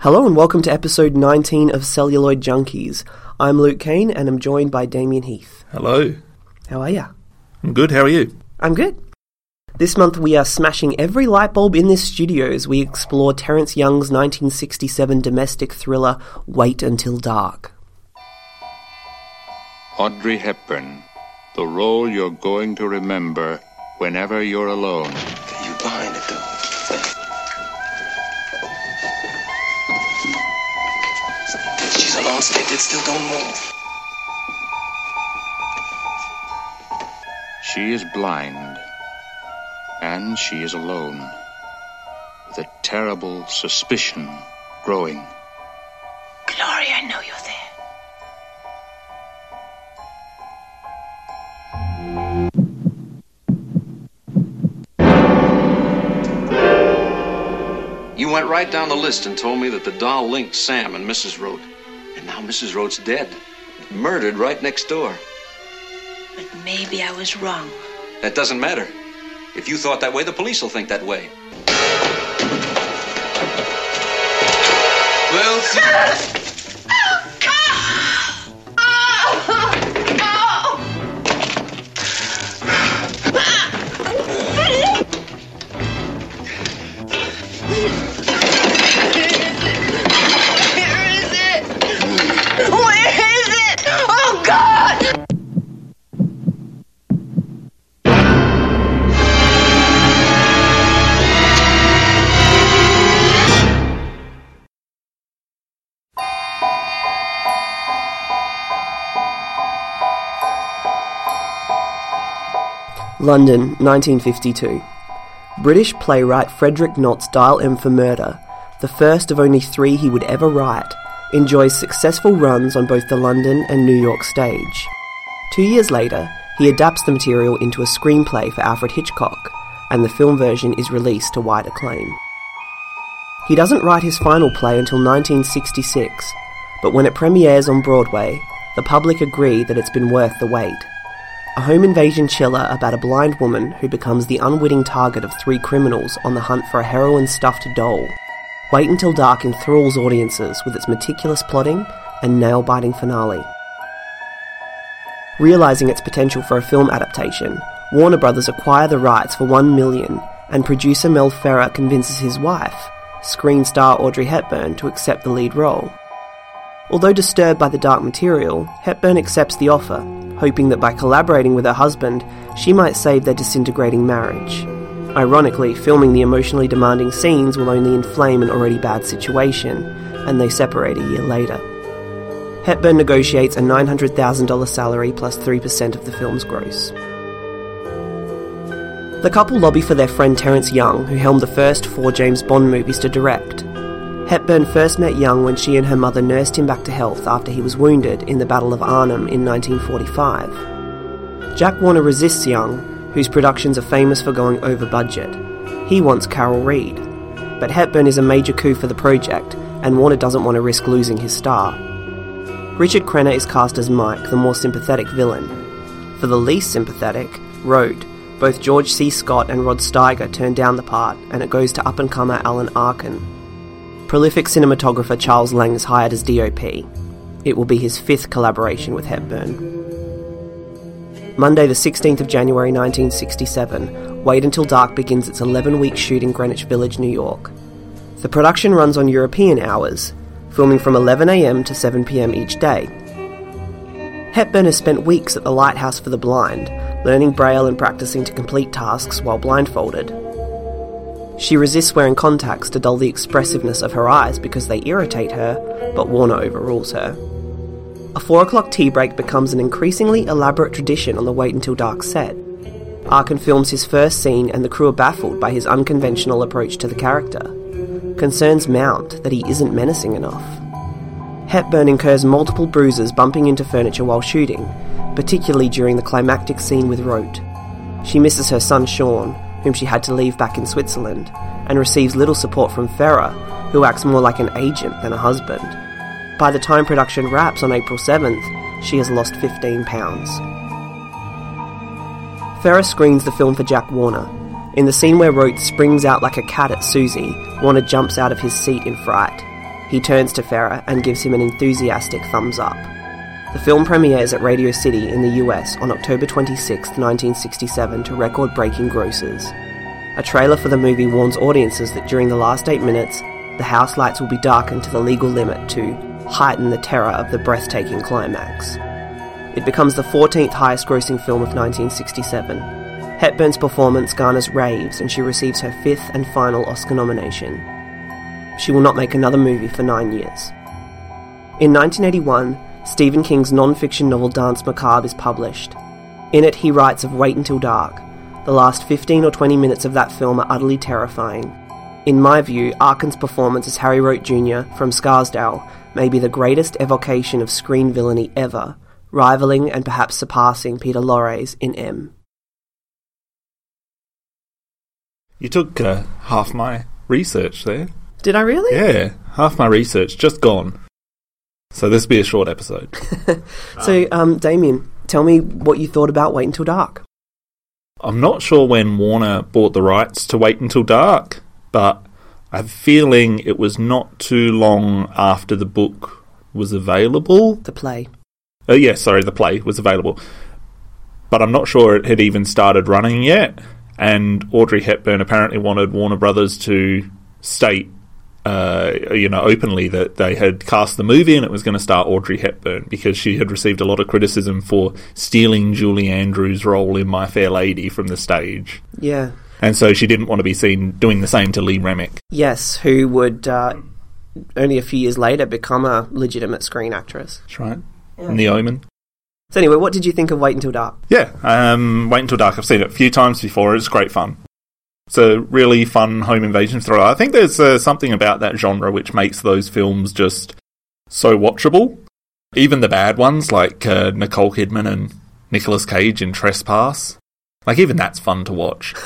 Hello and welcome to episode 19 of Celluloid Junkies. I'm Luke Kane and I'm joined by Damien Heath. Hello. How are ya? I'm good. How are you? I'm good. This month we are smashing every light bulb in this studio as we explore Terence Young's 1967 domestic thriller Wait Until Dark. Audrey Hepburn, the role you're going to remember whenever you're alone. You behind the door. She's alone, stick it, still don't move. She is blind, and she is alone, with a terrible suspicion growing. Gloria, I know you're there. Went right down the list and told me that the doll linked Sam and Mrs. Roat. And now Mrs. Roat's dead. Murdered right next door. But maybe I was wrong. That doesn't matter. If you thought that way, the police will think that way. Well, London, 1952. British playwright Frederick Knott's Dial M for Murder, the first of only three he would ever write, enjoys successful runs on both the London and New York stage. Two years later, he adapts the material into a screenplay for Alfred Hitchcock, and the film version is released to wide acclaim. He doesn't write his final play until 1966, but when it premieres on Broadway, the public agree that it's been worth the wait. A home invasion chiller about a blind woman who becomes the unwitting target of three criminals on the hunt for a heroin stuffed doll. Wait Until Dark enthralls audiences with its meticulous plotting and nail biting finale. Realizing its potential for a film adaptation, Warner Brothers acquire the rights for one million, and producer Mel Ferrer convinces his wife, screen star Audrey Hepburn, to accept the lead role. Although disturbed by the dark material, Hepburn accepts the offer, hoping that by collaborating with her husband, she might save their disintegrating marriage. Ironically, filming the emotionally demanding scenes will only inflame an already bad situation, and they separate a year later. Hepburn negotiates a $900,000 salary plus 3% of the film's gross. The couple lobby for their friend Terence Young, who helmed the first four James Bond movies to direct. Hepburn first met Young when she and her mother nursed him back to health after he was wounded in the Battle of Arnhem in 1945. Jack Warner resists Young, whose productions are famous for going over budget. He wants Carol Reed. But Hepburn is a major coup for the project, and Warner doesn't want to risk losing his star. Richard Crenna is cast as Mike, the more sympathetic villain. For the least sympathetic, Roat, both George C. Scott and Rod Steiger turned down the part, and it goes to up-and-comer Alan Arkin. Prolific cinematographer Charles Lang is hired as DOP. It will be his fifth collaboration with Hepburn. Monday, the 16th of January 1967, Wait Until Dark begins its 11 week shoot in Greenwich Village, New York. The production runs on European hours, filming from 11am to 7pm each day. Hepburn has spent weeks at the Lighthouse for the Blind, learning Braille and practicing to complete tasks while blindfolded. She resists wearing contacts to dull the expressiveness of her eyes because they irritate her, but Warner overrules her. A 4 o'clock tea break becomes an increasingly elaborate tradition on the Wait Until Dark set. Arkin films his first scene and the crew are baffled by his unconventional approach to the character. Concerns mount that he isn't menacing enough. Hepburn incurs multiple bruises bumping into furniture while shooting, particularly during the climactic scene with Roat. She misses her son Sean, whom she had to leave back in Switzerland, and receives little support from Ferrer, who acts more like an agent than a husband. By the time production wraps on April 7th, she has lost 15 pounds. Ferrer screens the film for Jack Warner. In the scene where Roat springs out like a cat at Susie, Warner jumps out of his seat in fright. He turns to Ferrer and gives him an enthusiastic thumbs up. The film premieres at Radio City in the US on October 26, 1967, to record breaking grosses. A trailer for the movie warns audiences that during the last eight minutes, the house lights will be darkened to the legal limit to heighten the terror of the breathtaking climax. It becomes the 14th highest grossing film of 1967. Hepburn's performance garners raves and she receives her fifth and final Oscar nomination. She will not make another movie for nine years. In 1981, Stephen King's non fiction novel Danse Macabre is published. In it, he writes of Wait Until Dark. The last 15 or 20 minutes of that film are utterly terrifying. In my view, Arkin's performance as Harry Roat Jr. from Scarsdale may be the greatest evocation of screen villainy ever, rivaling and perhaps surpassing Peter Lorre's in M. You took uh, half my research there. Did I really? Yeah, half my research just gone. So this will be a short episode. So, um, Damien, tell me what you thought about Wait Until Dark. I'm not sure when Warner bought the rights to Wait Until Dark, but I have a feeling it was not too long after the book was available. The play. Oh, yeah, sorry, the play was available. But I'm not sure it had even started running yet. And Audrey Hepburn apparently wanted Warner Brothers to state, uh, you know, openly that they had cast the movie and it was going to star Audrey Hepburn because she had received a lot of criticism for stealing Julie Andrews' role in My Fair Lady from the stage. Yeah. And so she didn't want to be seen doing the same to Lee Remick. Yes, who would uh, only a few years later become a legitimate screen actress. That's right. In The Omen. So, anyway, what did you think of Wait Until Dark? Yeah, um, Wait Until Dark. I've seen it a few times before. It's great fun. It's a really fun home invasion thriller. I think there's uh, something about that genre which makes those films just so watchable. Even the bad ones, like uh, Nicole Kidman and Nicolas Cage in Trespass. Like, even that's fun to watch.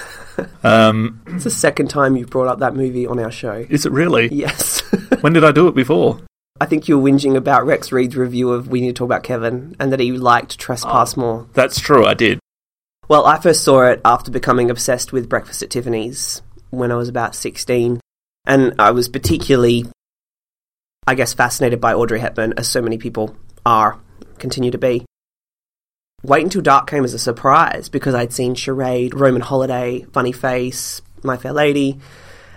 Um, It's the second time you've brought up that movie on our show. is it really? Yes. When did I do it before? I think you were whinging about Rex Reed's review of We Need to Talk About Kevin and that he liked Trespass more. That's true, I did. Well, I first saw it after becoming obsessed with Breakfast at Tiffany's when I was about 16. And I was particularly, I guess, fascinated by Audrey Hepburn, as so many people are, continue to be. Wait Until Dark came as a surprise because I'd seen Charade, Roman Holiday, Funny Face, My Fair Lady.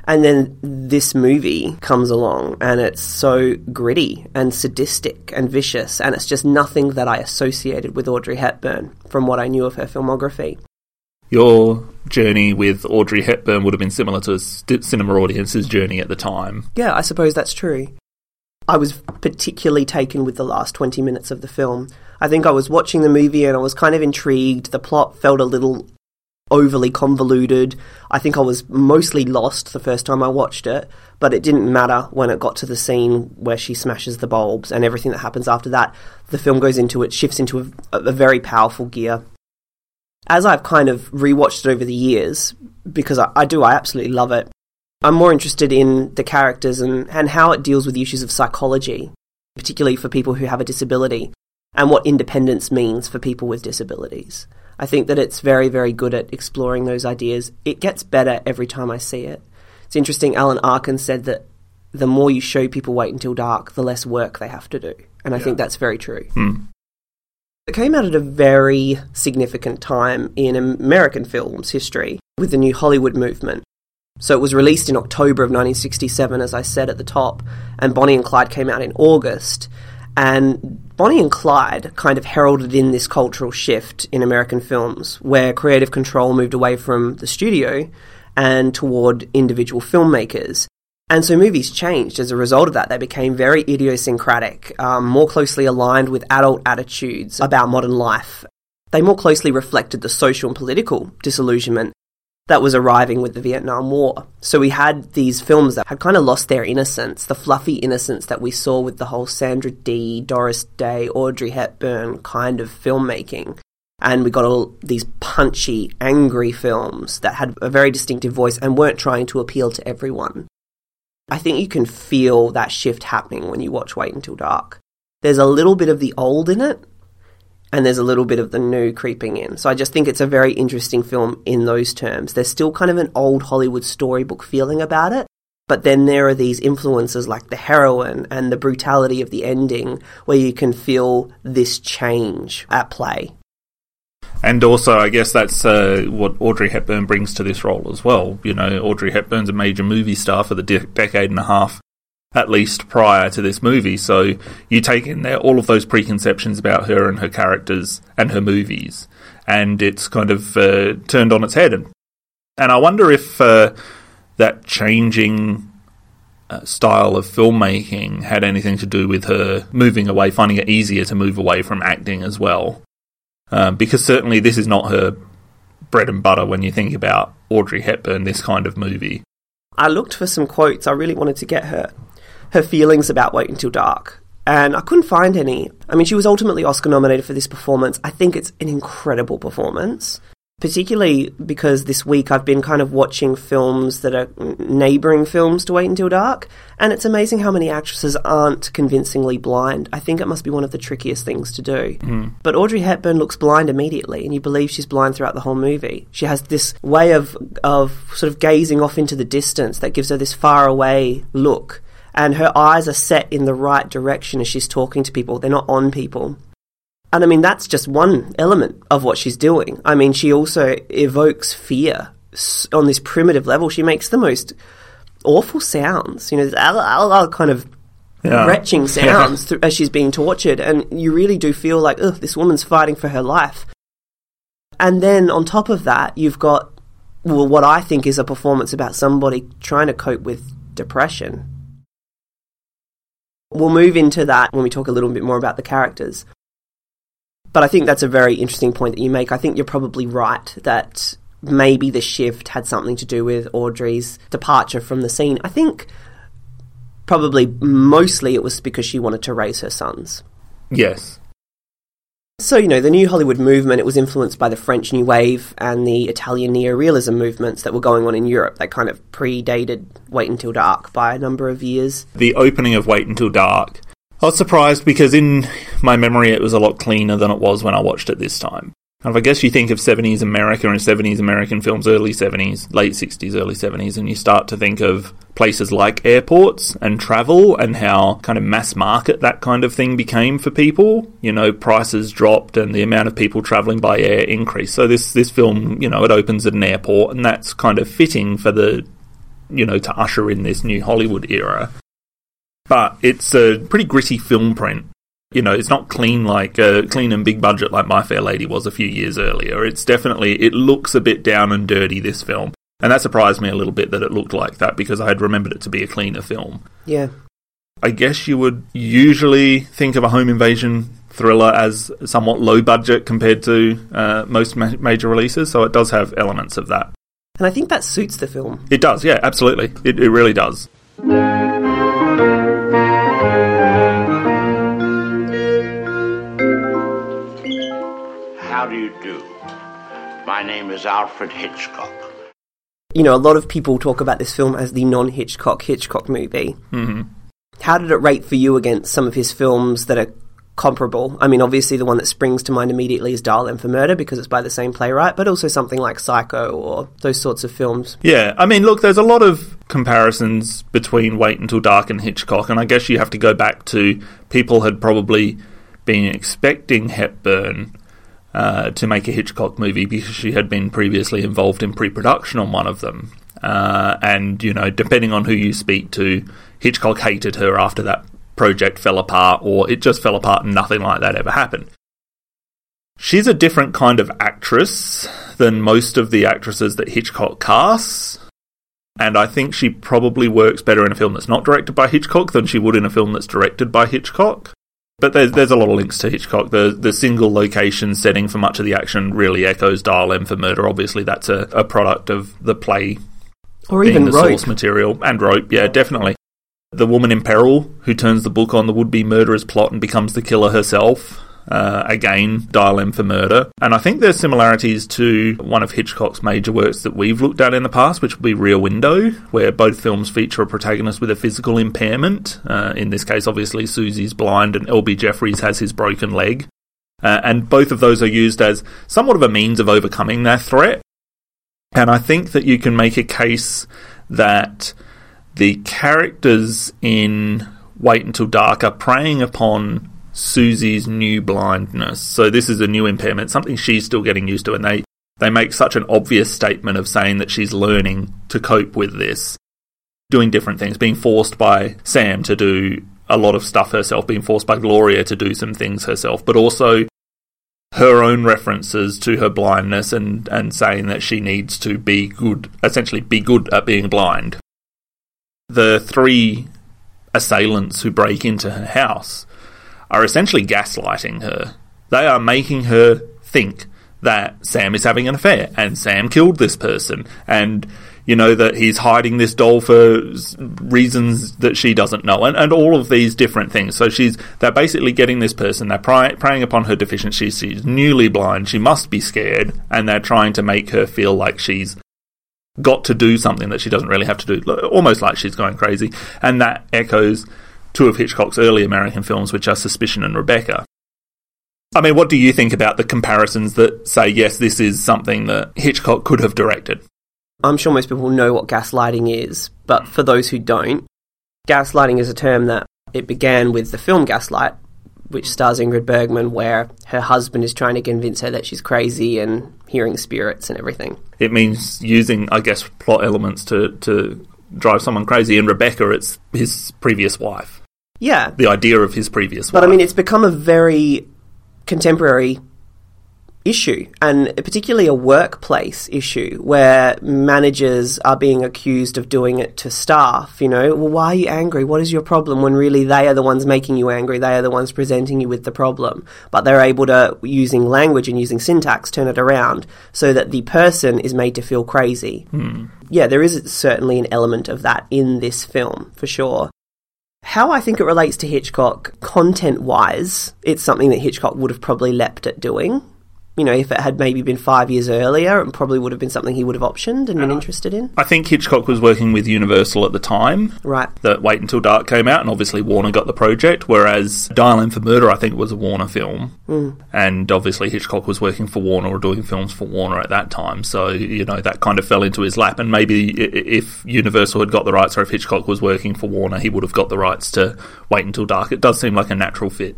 And then this movie comes along and it's so gritty and sadistic and vicious, and it's just nothing that I associated with Audrey Hepburn from what I knew of her filmography. Your journey with Audrey Hepburn would have been similar to st- cinema audience's journey at the time. Yeah, I suppose that's true. I was particularly taken with the last 20 minutes of the film. I think I was watching the movie and I was kind of intrigued. The plot felt a little overly convoluted. I think I was mostly lost the first time I watched it, but it didn't matter when it got to the scene where she smashes the bulbs and everything that happens after that. The film goes into it, shifts into a, a very powerful gear. As I've kind of rewatched it over the years, because I, I do, I absolutely love it. I'm more interested in the characters and, and how it deals with issues of psychology, particularly for people who have a disability, and what independence means for people with disabilities. I think that it's very, very good at exploring those ideas. It gets better every time I see it. It's interesting, Alan Arkin said that the more you show people wait until dark, the less work they have to do. And I think that's very true. Hmm. It came out at a very significant time in American films history with the new Hollywood movement. So it was released in October of 1967, as I said at the top, and Bonnie and Clyde came out in August. And Bonnie and Clyde kind of heralded in this cultural shift in American films where creative control moved away from the studio and toward individual filmmakers. And so movies changed as a result of that. They became very idiosyncratic, um, more closely aligned with adult attitudes about modern life. They more closely reflected the social and political disillusionment that was arriving with the Vietnam War. So we had these films that had kind of lost their innocence, the fluffy innocence that we saw with the whole Sandra Dee, Doris Day, Audrey Hepburn kind of filmmaking. And we got all these punchy, angry films that had a very distinctive voice and weren't trying to appeal to everyone. I think you can feel that shift happening when you watch Wait Until Dark. There's a little bit of the old in it, and there's a little bit of the new creeping in. So I just think it's a very interesting film in those terms. There's still kind of an old Hollywood storybook feeling about it, but then there are these influences like the heroin and the brutality of the ending where you can feel this change at play. And also, I guess that's uh, what Audrey Hepburn brings to this role as well. You know, Audrey Hepburn's a major movie star for the de- decade and a half at least prior to this movie. So you take in there all of those preconceptions about her and her characters and her movies, and it's kind of uh, turned on its head. And, and I wonder if uh, that changing uh, style of filmmaking had anything to do with her moving away, finding it easier to move away from acting as well. Um, because certainly this is not her bread and butter when you think about Audrey Hepburn, this kind of movie. I looked for some quotes. I really wanted to get her her feelings about Wait Until Dark. And I couldn't find any. I mean, she was ultimately Oscar nominated for this performance. I think it's an incredible performance, particularly because this week I've been kind of watching films that are neighbouring films to Wait Until Dark, and it's amazing how many actresses aren't convincingly blind. I think it must be one of the trickiest things to do. Mm. But Audrey Hepburn looks blind immediately, and you believe she's blind throughout the whole movie. She has this way of, of sort of gazing off into the distance that gives her this far away look and her eyes are set in the right direction as she's talking to people. They're not on people. And I mean, that's just one element of what she's doing. I mean, she also evokes fear on this primitive level. She makes the most awful sounds, you know, kind of yeah. retching sounds as she's being tortured. And you really do feel like, ugh, this woman's fighting for her life. And then on top of that, you've got, well, what I think is a performance about somebody trying to cope with depression We'll move into that when we talk a little bit more about the characters. But I think that's a very interesting point that you make. I think you're probably right that maybe the shift had something to do with Audrey's departure from the scene. I think probably mostly it was because she wanted to raise her sons. Yes. So, you know, the New Hollywood movement, it was influenced by the French New Wave and the Italian neorealism movements that were going on in Europe that kind of predated Wait Until Dark by a number of years. The opening of Wait Until Dark, I was surprised because in my memory it was a lot cleaner than it was when I watched it this time. I guess you think of 70s America and 70s American films, early 70s, late 60s, early 70s, and you start to think of places like airports and travel and how kind of mass market that kind of thing became for people. You know, prices dropped and the amount of people traveling by air increased. So this, this film, you know, it opens at an airport and that's kind of fitting for the, you know, to usher in this new Hollywood era. But it's a pretty gritty film print you know, it's not clean like uh, clean and big budget like My Fair Lady was a few years earlier. It's definitely it looks a bit down and dirty this film, and that surprised me a little bit that it looked like that because I had remembered it to be a cleaner film. Yeah, I guess you would usually think of a home invasion thriller as somewhat low budget compared to uh, most ma- major releases, so it does have elements of that. And I think that suits the film. It does, yeah, absolutely. It, it really does. My name is Alfred Hitchcock. You know, a lot of people talk about this film as the non Hitchcock Hitchcock movie. Mm-hmm. How did it rate for you against some of his films that are comparable? I mean, obviously, the one that springs to mind immediately is Dial M for Murder because it's by the same playwright, but also something like Psycho or those sorts of films. Yeah, I mean, look, there's a lot of comparisons between Wait Until Dark and Hitchcock, and I guess you have to go back to people had probably been expecting Hepburn uh, to make a Hitchcock movie because she had been previously involved in pre-production on one of them. Uh, and you know, depending on who you speak to, Hitchcock hated her after that project fell apart, or it just fell apart and nothing like that ever happened. She's a different kind of actress than most of the actresses that Hitchcock casts. And I think she probably works better in a film that's not directed by Hitchcock than she would in a film that's directed by Hitchcock. But there's there's a lot of links to Hitchcock. The the single location setting for much of the action really echoes Dial M for Murder. Obviously, that's a, a product of the play, or even the Rope. source material and Rope. Yeah, definitely. The woman in peril who turns the book on the would be murderer's plot and becomes the killer herself. Uh, again, Dial M for Murder. And I think there's similarities to one of Hitchcock's major works that we've looked at in the past, which would be Rear Window, where both films feature a protagonist with a physical impairment. Uh, in this case, obviously, Susie's blind and L.B. Jefferies has his broken leg. Uh, and both of those are used as somewhat of a means of overcoming their threat. And I think that you can make a case that the characters in Wait Until Dark are preying upon Susie's new blindness. So this is a new impairment, something she's still getting used to, and they, they make such an obvious statement of saying that she's learning to cope with this, doing different things, being forced by Sam to do a lot of stuff herself, being forced by Gloria to do some things herself, but also her own references to her blindness and, and saying that she needs to be good, essentially be good at being blind. The three assailants who break into her house are essentially gaslighting her. They are making her think that Sam is having an affair and Sam killed this person and you know that he's hiding this doll for reasons that she doesn't know and, and all of these different things so she's they're basically getting this person they're pry, preying upon her deficiencies she's newly blind she must be scared and they're trying to make her feel like she's got to do something that she doesn't really have to do almost like she's going crazy and that echoes two of Hitchcock's early American films, which are Suspicion and Rebecca. I mean, what do you think about the comparisons that say, yes, this is something that Hitchcock could have directed? I'm sure most people know what gaslighting is, but for those who don't, gaslighting is a term that it began with the film Gaslight, which stars Ingrid Bergman, where her husband is trying to convince her that she's crazy and hearing spirits and everything. It means using, I guess, plot elements to, to drive someone crazy. In Rebecca, it's his previous wife. Yeah. The idea of his previous But I mean, it's become a very contemporary issue, and particularly a workplace issue where managers are being accused of doing it to staff. You know, well, why are you angry? What is your problem? When really they are the ones making you angry, they are the ones presenting you with the problem. But they're able to, using language and using syntax, turn it around so that the person is made to feel crazy. Hmm. Yeah, there is certainly an element of that in this film, for sure. How I think it relates to Hitchcock, content wise, it's something that Hitchcock would have probably leapt at doing you know, if it had maybe been five years earlier, it probably would have been something he would have optioned and been interested in. I think Hitchcock was working with Universal at the time. Right. That Wait Until Dark came out, and obviously Warner got the project, whereas Dial M for Murder, I think, was a Warner film. Mm. And obviously Hitchcock was working for Warner or doing films for Warner at that time. So, you know, that kind of fell into his lap. And maybe if Universal had got the rights or if Hitchcock was working for Warner, he would have got the rights to Wait Until Dark. It does seem like a natural fit.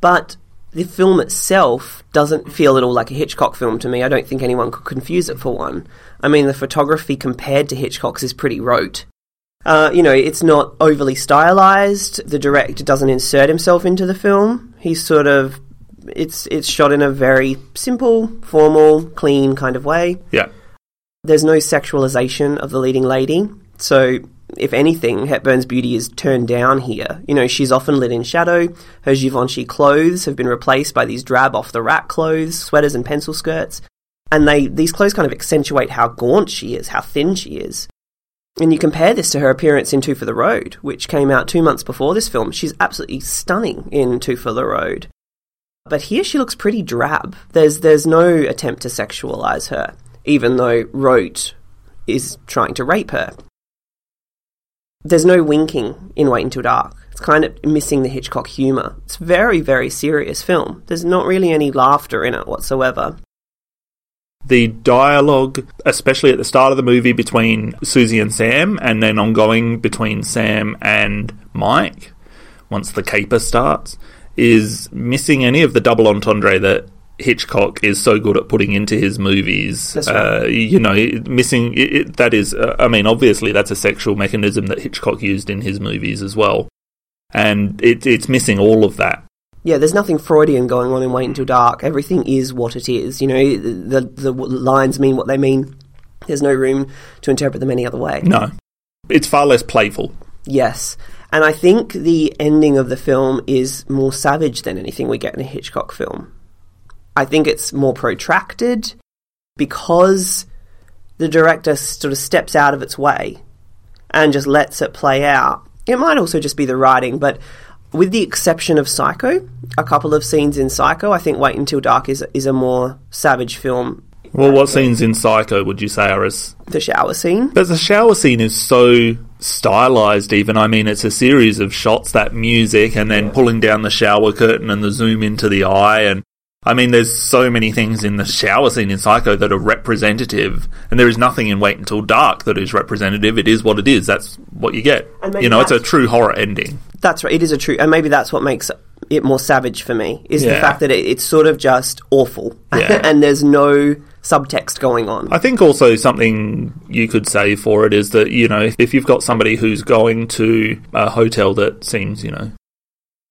But the film itself doesn't feel at all like a Hitchcock film to me. I don't think anyone could confuse it for one. I mean, the photography compared to Hitchcock's is pretty rote. Uh, you know, it's not overly stylized. The director doesn't insert himself into the film. He's sort of it's it's shot in a very simple, formal, clean kind of way. Yeah. There's no sexualization of the leading lady. So if anything, Hepburn's beauty is turned down here. You know, she's often lit in shadow. Her Givenchy clothes have been replaced by these drab off the rack clothes, sweaters and pencil skirts. And they these clothes kind of accentuate how gaunt she is, how thin she is. And you compare this to her appearance in Two for the Road, which came out two months before this film. She's absolutely stunning in Two for the Road. But here she looks pretty drab. There's there's no attempt to sexualize her, even though Roat is trying to rape her there's no winking in Wait Until Dark. It's kind of missing the Hitchcock humour. It's very, very serious film. There's not really any laughter in it whatsoever. The dialogue, especially at the start of the movie between Susie and Sam, and then ongoing between Sam and Mike, once the caper starts, is missing any of the double entendre that Hitchcock is so good at putting into his movies. Right. Uh, you know, missing it, it, that is. Uh, I mean, obviously, that's a sexual mechanism that Hitchcock used in his movies as well, and it, it's missing all of that. Yeah, there's nothing Freudian going on in Wait Until Dark. Everything is what it is. You know, the the lines mean what they mean. There's no room to interpret them any other way. No, it's far less playful. Yes. And I think the ending of the film is more savage than anything we get in a Hitchcock film. I think it's more protracted because the director sort of steps out of its way and just lets it play out. It might also just be the writing, but with the exception of Psycho, a couple of scenes in Psycho, I think Wait Until Dark is is a more savage film. Well, what scenes in Psycho would you say are as the shower scene? But the shower scene is so stylized even. I mean, it's a series of shots, that music, and then pulling down the shower curtain and the zoom into the eye. And I mean, there's so many things in the shower scene in Psycho that are representative, and there is nothing in Wait Until Dark that is representative. It is what it is. That's what you get. You know, it's a true horror ending. That's right. It is a true, and maybe that's what makes it more savage for me is the fact that it, it's sort of just awful, Yeah. and there's no subtext going on. I think also something you could say for it is that, you know, if you've got somebody who's going to a hotel that seems, you know, a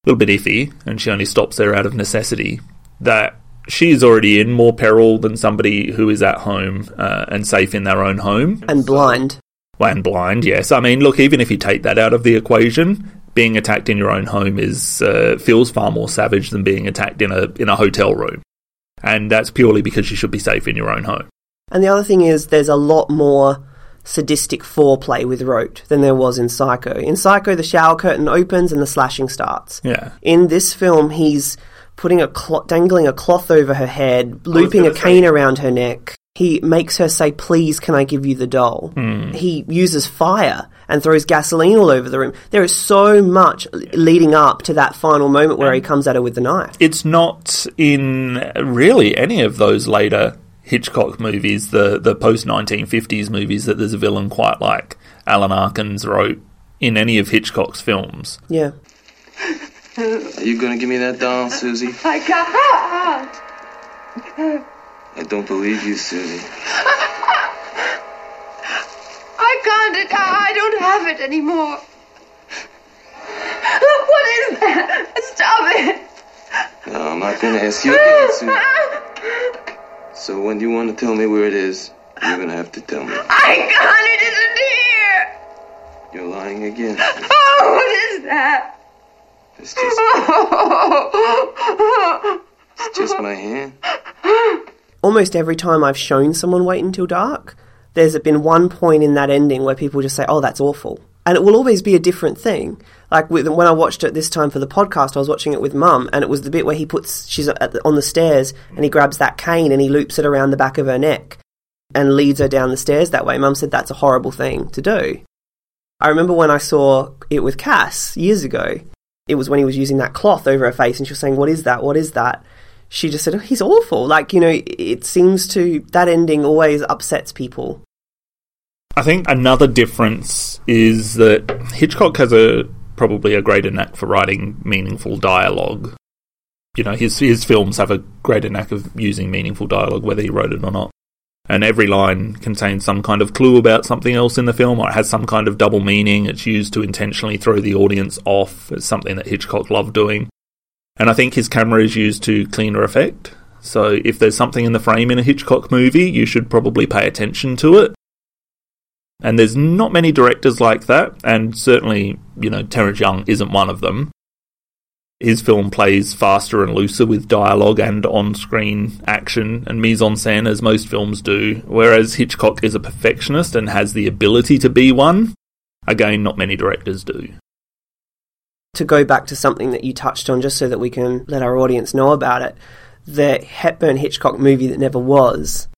little bit iffy and she only stops there out of necessity, that she's already in more peril than somebody who is at home uh, and safe in their own home. and blind. And blind, yes. I mean, look, even if you take that out of the equation, being attacked in your own home is uh, feels far more savage than being attacked in a in a hotel room, and that's purely because you should be safe in your own home. And the other thing is, there's a lot more sadistic foreplay with Roat than there was in Psycho. In Psycho, the shower curtain opens and the slashing starts. Yeah. In this film, he's putting a clo- dangling a cloth over her head, looping a gonna say- cane around her neck. He makes her say, "Please, can I give you the doll?" Hmm. He uses fire and throws gasoline all over the room. There is so much leading up to that final moment where he comes at her with the knife. it's not in really any of those later Hitchcock movies, the the post nineteen fifties movies, that there's a villain quite like Alan Arkin's Roat in any of Hitchcock's films. Yeah. Are you gonna give me that doll, Susie? I can't. I don't believe you, Susie. I can't. It, I don't have it anymore. What is that? Stop it. No, I'm not gonna ask you again, Susie. So when you want to tell me where it is, you're gonna have to tell me. I can't. It isn't here. You're lying again. Oh, what is that? It's just, it's just my hand. almost every time I've shown someone Wait Until Dark, there's been one point in that ending where people just say, "Oh, that's awful," and it will always be a different thing. Like with, when I watched it this time for the podcast, I was watching it with Mum, and it was the bit where he puts she's the, on the stairs and he grabs that cane and he loops it around the back of her neck and leads her down the stairs that way. Mum said that's a horrible thing to do. I remember when I saw it with Cass years ago. It was when he was using that cloth over her face, and she was saying, "What is that? What is that?" she just said, oh, he's awful. Like, you know, it seems to, that ending always upsets people. I think another difference is that Hitchcock has a probably a greater knack for writing meaningful dialogue. You know, his his films have a greater knack of using meaningful dialogue, whether he wrote it or not. And every line contains some kind of clue about something else in the film, or it has some kind of double meaning. It's used to intentionally throw the audience off. It's something that Hitchcock loved doing. And I think his camera is used to cleaner effect. So if there's something in the frame in a Hitchcock movie, you should probably pay attention to it. And there's not many directors like that, and certainly, you know, Terence Young isn't one of them. His film plays faster and looser with dialogue and on screen action and mise en scène, as most films do, whereas Hitchcock is a perfectionist and has the ability to be one. Again, not many directors do. To go back to something that you touched on, just so that we can let our audience know about it, the Hepburn Hitchcock movie that never was.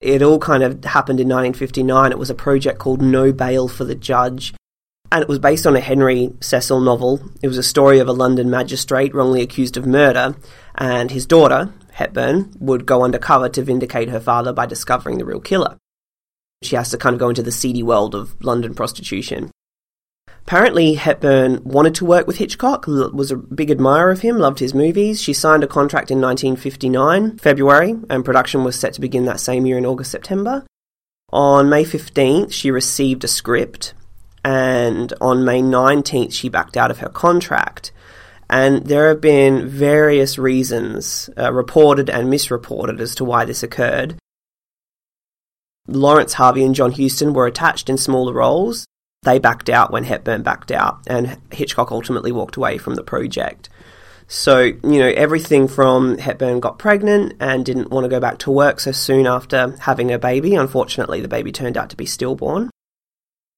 It all kind of happened in 1959. It was a project called No Bail for the Judge. And it was based on a Henry Cecil novel. It was a story of a London magistrate wrongly accused of murder, and his daughter, Hepburn, would go undercover to vindicate her father by discovering the real killer. She has to kind of go into the seedy world of London prostitution. Apparently, Hepburn wanted to work with Hitchcock, was a big admirer of him, loved his movies. She signed a contract in 1959, February, and production was set to begin that same year in August, September. On May 15th, she received a script, and on May 19th, she backed out of her contract. And there have been various reasons, uh, reported and misreported, as to why this occurred. Laurence Harvey and John Huston were attached in smaller roles. They backed out when Hepburn backed out, and Hitchcock ultimately walked away from the project. So, you know, everything from Hepburn got pregnant and didn't want to go back to work so soon after having a baby. Unfortunately, the baby turned out to be stillborn.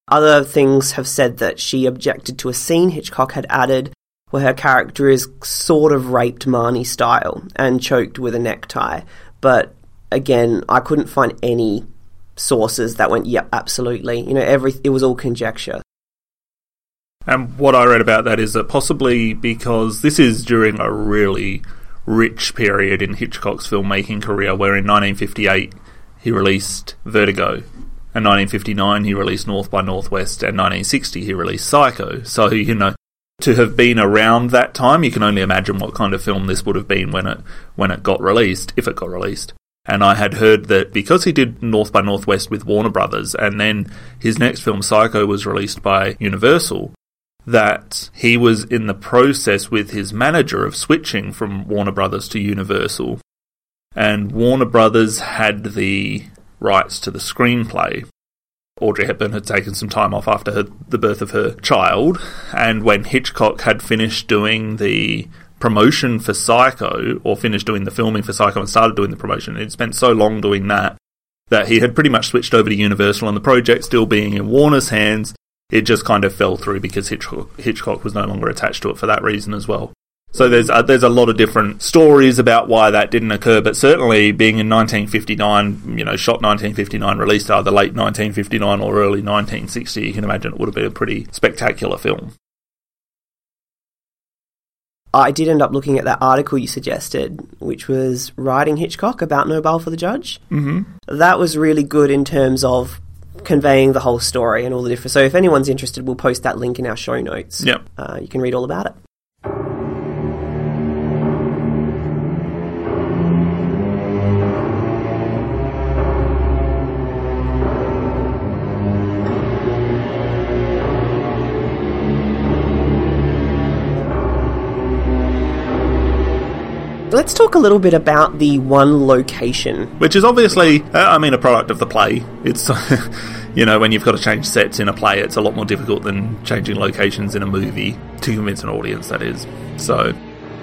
Other things have said that she objected to a scene Hitchcock had added where her character is sort of raped Marnie style and choked with a necktie. But again, I couldn't find any sources that went, yep, absolutely. You know, every it was all conjecture. And what I read about that is that possibly because this is during a really rich period in Hitchcock's filmmaking career, where in 1958 he released Vertigo, and 1959 he released North by Northwest, and 1960 he released Psycho. So, you know, to have been around that time, you can only imagine what kind of film this would have been when it when it got released, if it got released. And I had heard that because he did North by Northwest with Warner Brothers, and then his next film Psycho was released by Universal, that he was in the process with his manager of switching from Warner Brothers to Universal. And Warner Brothers had the rights to the screenplay. Audrey Hepburn had taken some time off after her, the birth of her child, and when Hitchcock had finished doing the promotion for Psycho, or finished doing the filming for Psycho and started doing the promotion, he'd spent so long doing that that he had pretty much switched over to Universal, and the project still being in Warner's hands, it just kind of fell through because Hitchcock, Hitchcock was no longer attached to it for that reason as well. So there's a, there's a lot of different stories about why that didn't occur, but certainly being in 1959, you know, shot 1959, released either late 1959 or early 1960, you can imagine it would have been a pretty spectacular film. I did end up looking at that article you suggested, which was Writing Hitchcock about No Bail for the Judge. Mm-hmm. That was really good in terms of conveying the whole story and all the different. So if anyone's interested, we'll post that link in our show notes. Yep. Uh, you can read all about it. Let's talk a little bit about the one location. Which is obviously, uh, I mean, a product of the play. It's, you know, when you've got to change sets in a play, it's a lot more difficult than changing locations in a movie to convince an audience, that is. So,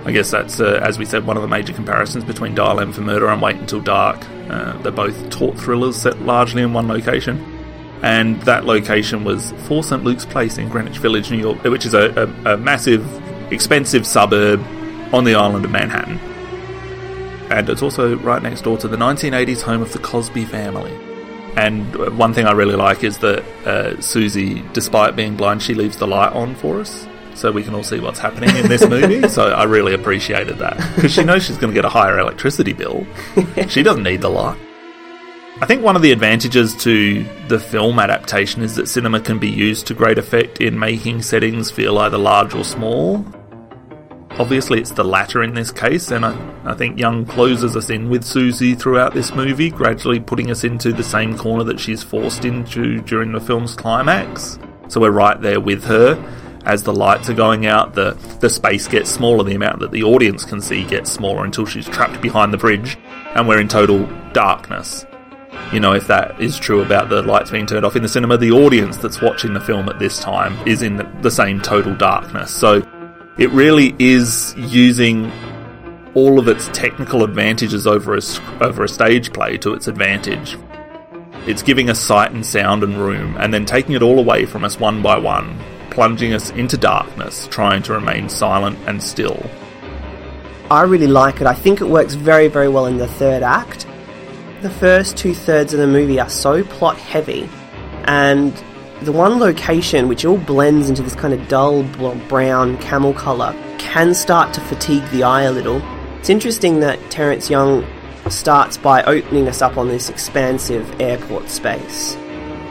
I guess that's, uh, as we said, one of the major comparisons between Dial M for Murder and Wait Until Dark. Uh, they're both taut thrillers set largely in one location. And that location was 4 St. Luke's Place in Greenwich Village, New York, which is a, a, a massive, expensive suburb on the island of Manhattan and it's also right next door to the 1980s home of the Cosby family. And one thing I really like is that uh, Susie, despite being blind, she leaves the light on for us. So we can all see what's happening in this movie. so I really appreciated that. Because she knows she's going to get a higher electricity bill. she doesn't need the light. I think one of the advantages to the film adaptation is that cinema can be used to great effect in making settings feel either large or small. Obviously, it's the latter in this case, and I, I think Young closes us in with Susie throughout this movie, gradually putting us into the same corner that she's forced into during the film's climax. So we're right there with her. As the lights are going out, the, the space gets smaller, the amount that the audience can see gets smaller until she's trapped behind the bridge, and we're in total darkness. You know, if that is true about the lights being turned off in the cinema, the audience that's watching the film at this time is in the, the same total darkness. So it really is using all of its technical advantages over a, over a stage play to its advantage. It's giving us sight and sound and room, and then taking it all away from us one by one, plunging us into darkness, trying to remain silent and still. I really like it. I think it works very, very well in the third act. The first two thirds of the movie are so plot heavy, and the one location which all blends into this kind of dull brown camel colour can start to fatigue the eye a little. It's interesting that Terence Young starts by opening us up on this expansive airport space.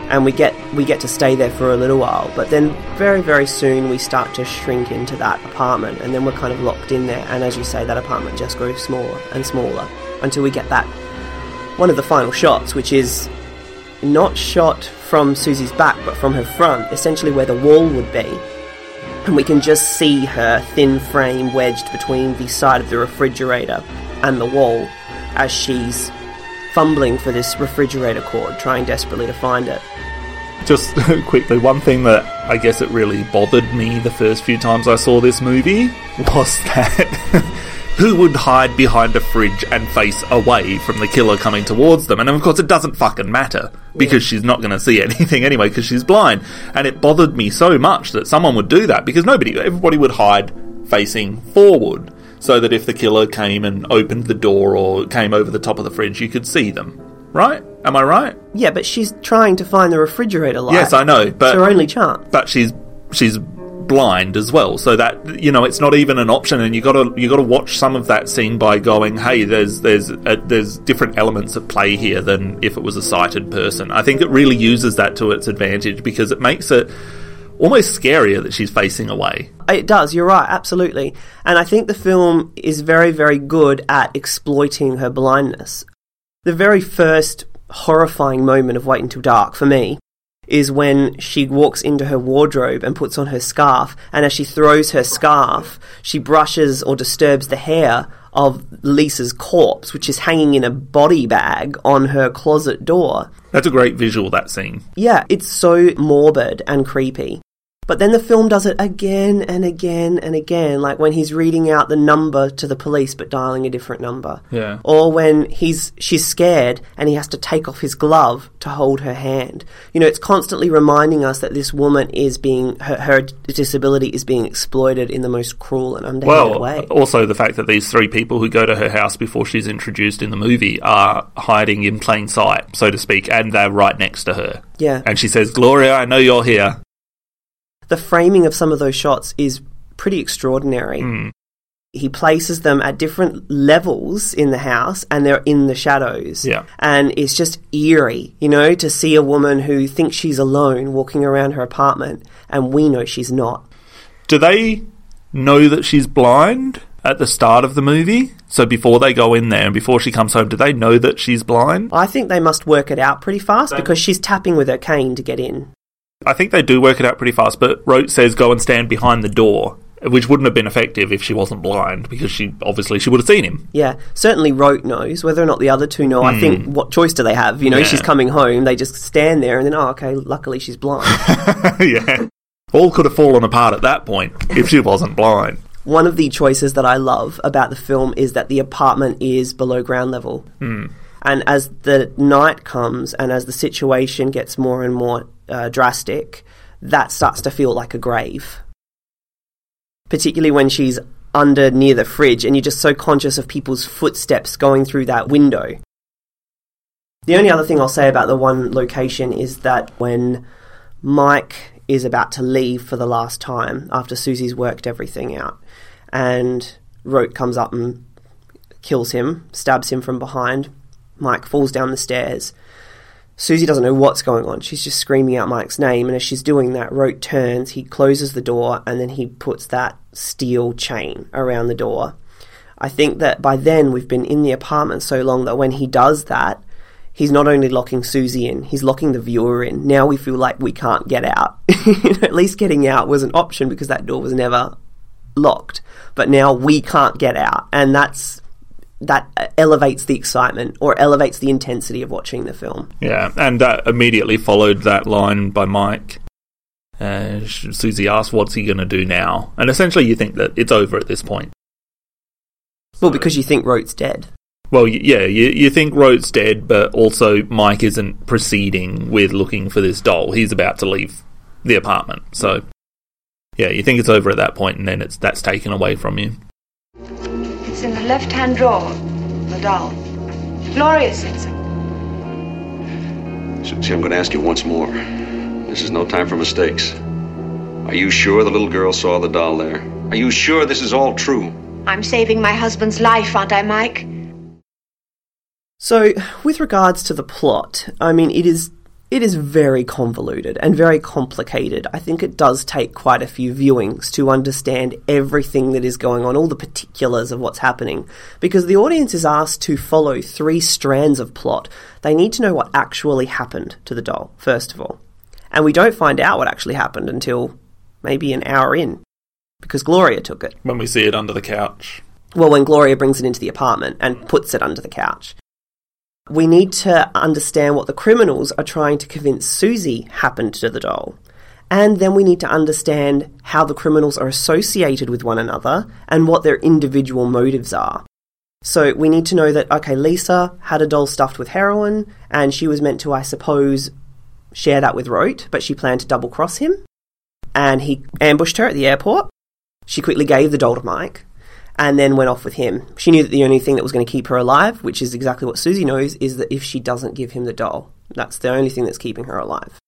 And we get we get to stay there for a little while, but then very very soon we start to shrink into that apartment, and then we're kind of locked in there. And as you say, that apartment just grows smaller and smaller until we get that one of the final shots, which is not shot from Susie's back but from her front, essentially where the wall would be. And we can just see her thin frame wedged between the side of the refrigerator and the wall as she's fumbling for this refrigerator cord, trying desperately to find it. Just quickly, one thing that I guess it really bothered me the first few times I saw this movie was that who would hide behind a fridge and face away from the killer coming towards them? And of course, it doesn't fucking matter because she's not going to see anything anyway because she's blind. And it bothered me so much that someone would do that because nobody, everybody would hide facing forward so that if the killer came and opened the door or came over the top of the fridge, you could see them. Right? Am I right? Yeah, but she's trying to find the refrigerator light. Yes, I know, but it's her only chance. But she's she's blind as well, so that you know it's not even an option, and you got to you got to watch some of that scene by going, hey, there's there's a, there's different elements at play here than if it was a sighted person. I think it really uses that to its advantage because it makes it almost scarier that she's facing away. It does, you're right, absolutely. And I think the film is very, very good at exploiting her blindness. The very first horrifying moment of Wait Until Dark for me is when she walks into her wardrobe and puts on her scarf, and as she throws her scarf, she brushes or disturbs the hair of Lisa's corpse, which is hanging in a body bag on her closet door. That's a great visual, that scene. Yeah, it's so morbid and creepy. But then the film does it again and again and again, like when he's reading out the number to the police but dialing a different number. Yeah. Or when he's she's scared and he has to take off his glove to hold her hand. You know, it's constantly reminding us that this woman is being her, her disability is being exploited in the most cruel and underhanded Well, way. also the fact that these three people who go to her house before she's introduced in the movie are hiding in plain sight, so to speak, and they're right next to her. Yeah. And she says, Gloria, I know you're here. The framing of some of those shots is pretty extraordinary. Hmm. He places them at different levels in the house and they're in the shadows. Yeah. And it's just eerie, you know, to see a woman who thinks she's alone walking around her apartment and we know she's not. Do they know that she's blind at the start of the movie? So before they go in there and before she comes home, do they know that she's blind? I think they must work it out pretty fast because she's tapping with her cane to get in. I think they do work it out pretty fast, but Roat says go and stand behind the door, which wouldn't have been effective if she wasn't blind, because she obviously she would have seen him. Yeah, certainly Roat knows. Whether or not the other two know, I think hmm. what choice do they have? You know, Yeah. she's coming home, they just stand there and then, oh, okay, luckily she's blind. yeah. All could have fallen apart at that point if she wasn't blind. One of the choices that I love about the film is that the apartment is below ground level. Hmm. And as the night comes and as the situation gets more and more uh, drastic, that starts to feel like a grave. Particularly when she's under near the fridge and you're just so conscious of people's footsteps going through that window. The only other thing I'll say about the one location is that when Mike is about to leave for the last time after Susie's worked everything out, and Roat comes up and kills him, stabs him from behind. Mike falls down the stairs. Susie doesn't know what's going on. She's just screaming out Mike's name, and as she's doing that, Roat turns, he closes the door, and then he puts that steel chain around the door. I think that by then we've been in the apartment so long that when he does that, he's not only locking Susie in, he's locking the viewer in. Now we feel like we can't get out. At least getting out was an option because that door was never locked. But now we can't get out, and that's that elevates the excitement or elevates the intensity of watching the film. Yeah, and that immediately followed that line by Mike. Uh, Susie asks, "What's he going to do now?" And essentially, you think that it's over at this point. Well, because you think Roat's dead. Well, yeah, you, you think Roat's dead, but also Mike isn't proceeding with looking for this doll. He's about to leave the apartment. So, yeah, you think it's over at that point, and then it's that's taken away from you. It's in the left-hand drawer. The doll. Gloria said so. Susie, I'm going to ask you once more. This is no time for mistakes. Are you sure the little girl saw the doll there? Are you sure this is all true? I'm saving my husband's life, aren't I, Mike? So, with regards to the plot, I mean, it is it is very convoluted and very complicated. I think it does take quite a few viewings to understand everything that is going on, all the particulars of what's happening, because the audience is asked to follow three strands of plot. They need to know what actually happened to the doll, first of all. And we don't find out what actually happened until maybe an hour in, because Gloria took it. When we see it under the couch. Well, when Gloria brings it into the apartment and puts it under the couch. We need to understand what the criminals are trying to convince Susie happened to the doll. And then we need to understand how the criminals are associated with one another and what their individual motives are. So we need to know that, okay, Lisa had a doll stuffed with heroin, and she was meant to, I suppose, share that with Roat, but she planned to double cross him. And he ambushed her at the airport. She quickly gave the doll to Mike and then went off with him. She knew that the only thing that was going to keep her alive, which is exactly what Susie knows, is that if she doesn't give him the doll, that's the only thing that's keeping her alive.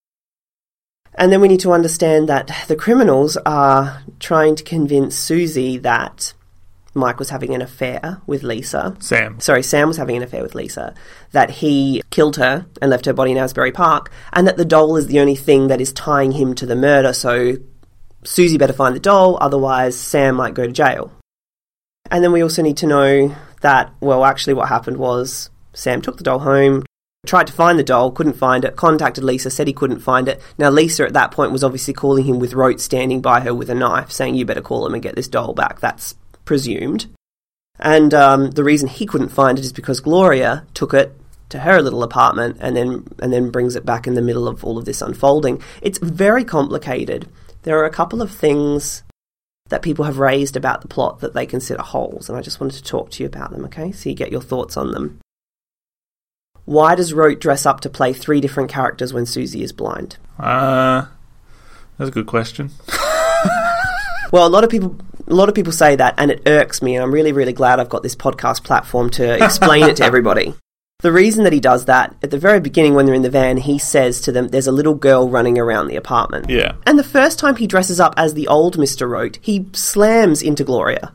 And then we need to understand that the criminals are trying to convince Susie that Mike was having an affair with Lisa. Sam. Sorry, Sam was having an affair with Lisa. That he killed her and left her body in Asbury Park, and that the doll is the only thing that is tying him to the murder. So Susie better find the doll, otherwise Sam might go to jail. And then we also need to know that, well, actually, what happened was Sam took the doll home, tried to find the doll, couldn't find it, contacted Lisa, said he couldn't find it. Now, Lisa at that point was obviously calling him with Roat standing by her with a knife, saying, You better call him and get this doll back. That's presumed. And um, the reason he couldn't find it is because Gloria took it to her little apartment and then and then brings it back in the middle of all of this unfolding. It's very complicated. There are a couple of things that people have raised about the plot that they consider holes, and I just wanted to talk to you about them, okay? So you get your thoughts on them. Why does Roat dress up to play three different characters when Susie is blind? Uh, that's a good question. Well, a lot of people a lot of people say that and it irks me and I'm really really glad I've got this podcast platform to explain it to everybody. The reason that he does that, at the very beginning when they're in the van, he says to them, there's a little girl running around the apartment. Yeah. And the first time he dresses up as the old Mr. Roat, he slams into Gloria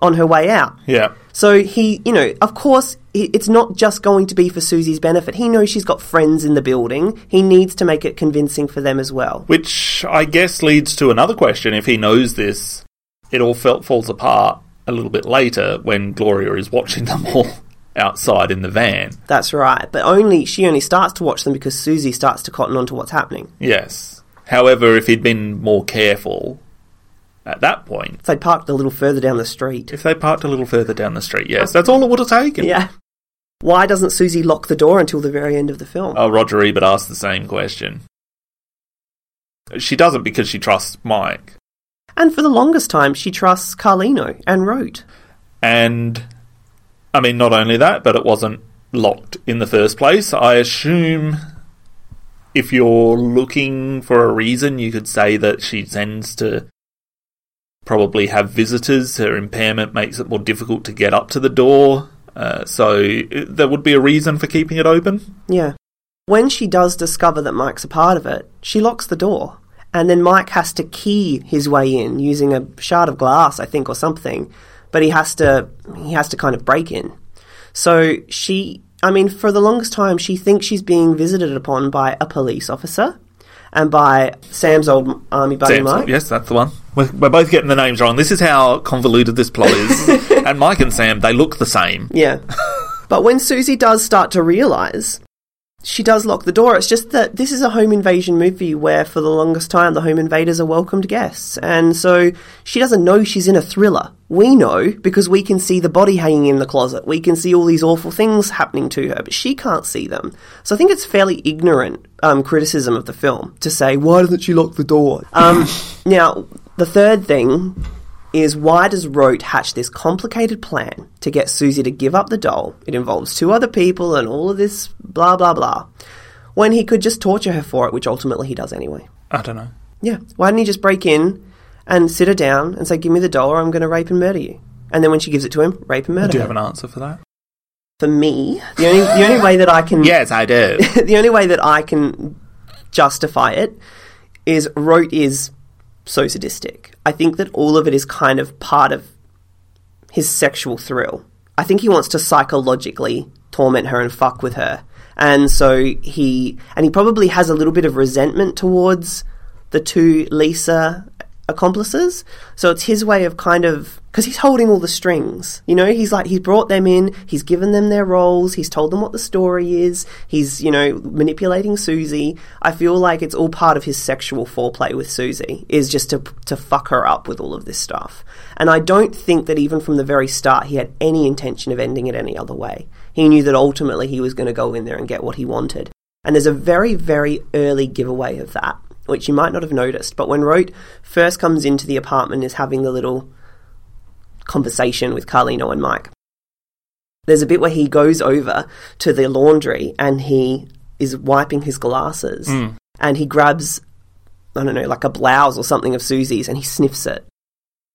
on her way out. Yeah. So he, you know, of course, it's not just going to be for Susie's benefit. He knows she's got friends in the building. He needs to make it convincing for them as well. Which I guess leads to another question. If he knows this, it all felt falls apart a little bit later when Gloria is watching them all outside in the van. That's right. But only she only starts to watch them because Susie starts to cotton on to what's happening. Yes. However, if he'd been more careful at that point, If they parked a little further down the street. if they parked a little further down the street, yes, oh. that's all it would have taken. Yeah. Why doesn't Susie lock the door until the very end of the film? Oh, Roger Ebert asked the same question. She doesn't because she trusts Mike. And for the longest time, she trusts Carlino and Roat. And, I mean, not only that, but it wasn't locked in the first place. I assume if you're looking for a reason, you could say that she tends to probably have visitors. Her impairment makes it more difficult to get up to the door. Uh, so uh, there would be a reason for keeping it open. Yeah. When she does discover that Mike's a part of it, she locks the door. And then Mike has to key his way in using a shard of glass, I think, or something. But he has to he has to kind of break in. So she I mean, for the longest time she thinks she's being visited upon by a police officer and by Sam's old army buddy Sam's- Mike. Yes, that's the one. We're, we're both getting the names wrong. This is how convoluted this plot is. and Mike and Sam, they look the same. Yeah. but when Susie does start to realise, she does lock the door. It's just that this is a home invasion movie where, for the longest time, the home invaders are welcomed guests. And so she doesn't know she's in a thriller. We know because we can see the body hanging in the closet. We can see all these awful things happening to her, but she can't see them. So I think it's fairly ignorant um, criticism of the film to say, why doesn't she lock the door? Um, now, the third thing is why does Roat hatch this complicated plan to get Susie to give up the doll? It involves two other people and all of this blah blah blah. When he could just torture her for it, which ultimately he does anyway. I don't know. Yeah. Why didn't he just break in and sit her down and say, Give me the doll or I'm gonna rape and murder you? And then when she gives it to him, rape and murder Do you her. have an answer for that? For me, the only the only way that I can Yes, I do. the only way that I can justify it is Roat is so sadistic. I think that all of it is kind of part of his sexual thrill. I think he wants to psychologically torment her and fuck with her. And so he and he probably has a little bit of resentment towards the two Lisa accomplices. So it's his way of kind of because he's holding all the strings. You know, he's like he's brought them in, he's given them their roles, he's told them what the story is, he's you know manipulating Susie. I feel like it's all part of his sexual foreplay with Susie is just to to fuck her up with all of this stuff. And I don't think that even from the very start he had any intention of ending it any other way. He knew that ultimately he was going to go in there and get what he wanted. And there's a very, very early giveaway of that, which you might not have noticed. But when Roat first comes into the apartment is having the little conversation with Carlino and Mike, there's a bit where he goes over to the laundry and he is wiping his glasses hmm. and he grabs, I don't know, like a blouse or something of Susie's and he sniffs it.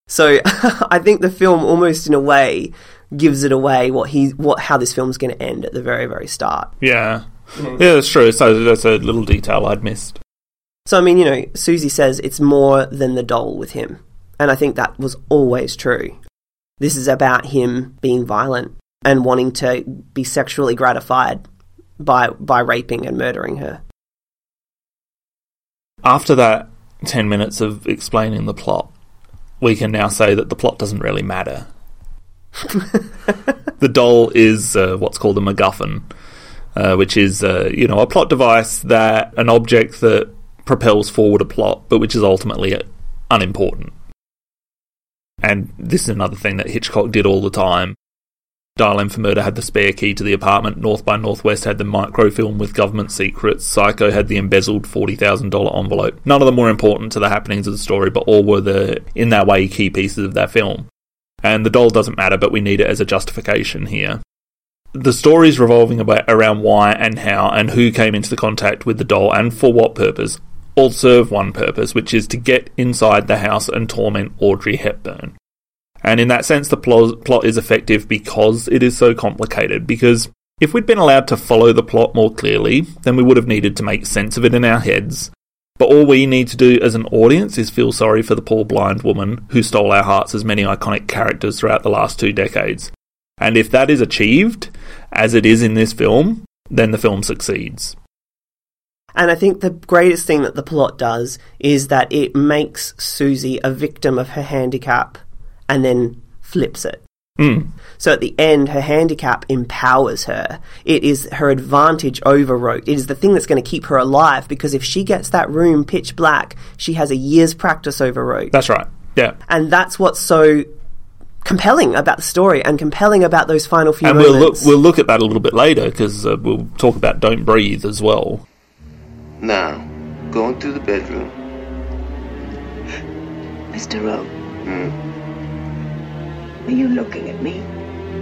So I think the film almost in a way gives it away what he what how this film's going to end at the very very start. Yeah. Mm-hmm. Yeah, that's true. So that's a little detail I'd missed. So, I mean, you know, Susie says it's more than the doll with him. And I think that was always true. This is about him being violent and wanting to be sexually gratified by, by raping and murdering her. After that 10 minutes of explaining the plot, we can now say that the plot doesn't really matter. the doll is uh, what's called a MacGuffin, uh, which is uh, you know a plot device that an object that propels forward a plot, but which is ultimately unimportant. And this is another thing that Hitchcock did all the time. Dial M for Murder had the spare key to the apartment. North by Northwest had the microfilm with government secrets. Psycho had the embezzled $40,000 envelope. None of them were important to the happenings of the story, but all were the, in that way, key pieces of that film. And the doll doesn't matter, but we need it as a justification here. The stories revolving about, around why and how and who came into the contact with the doll and for what purpose all serve one purpose, which is to get inside the house and torment Audrey Hepburn. And in that sense, the plot, plot is effective because it is so complicated. Because if we'd been allowed to follow the plot more clearly, then we would have needed to make sense of it in our heads. But all we need to do as an audience is feel sorry for the poor blind woman who stole our hearts as many iconic characters throughout the last two decades. And if that is achieved, as it is in this film, then the film succeeds. And I think the greatest thing that the plot does is that it makes Susie a victim of her handicap and then flips it. Mm. So at the end, her handicap empowers her. It is her advantage over Roat. It is the thing that's going to keep her alive because if she gets that room pitch black, she has a year's practice over Roat. That's right. Yeah. And that's what's so compelling about the story and compelling about those final few and moments. we'll look, we'll look at that a little bit later because uh, we'll talk about Don't Breathe as well. Now, go into the bedroom. Mr. Roat, Hmm. are you looking at me?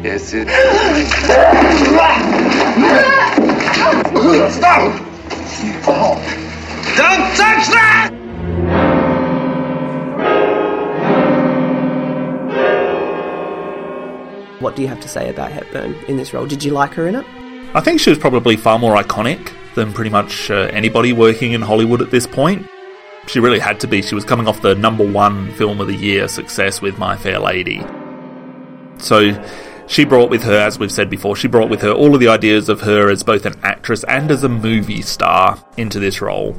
Yes, it. Stop! Don't touch that! What do you have to say about Hepburn in this role? Did you like her in it? I think she was probably far more iconic than pretty much uh, anybody working in Hollywood at this point. She really had to be. She was coming off the number one film of the year success with My Fair Lady. So she brought with her, as we've said before, she brought with her all of the ideas of her as both an actress and as a movie star into this role.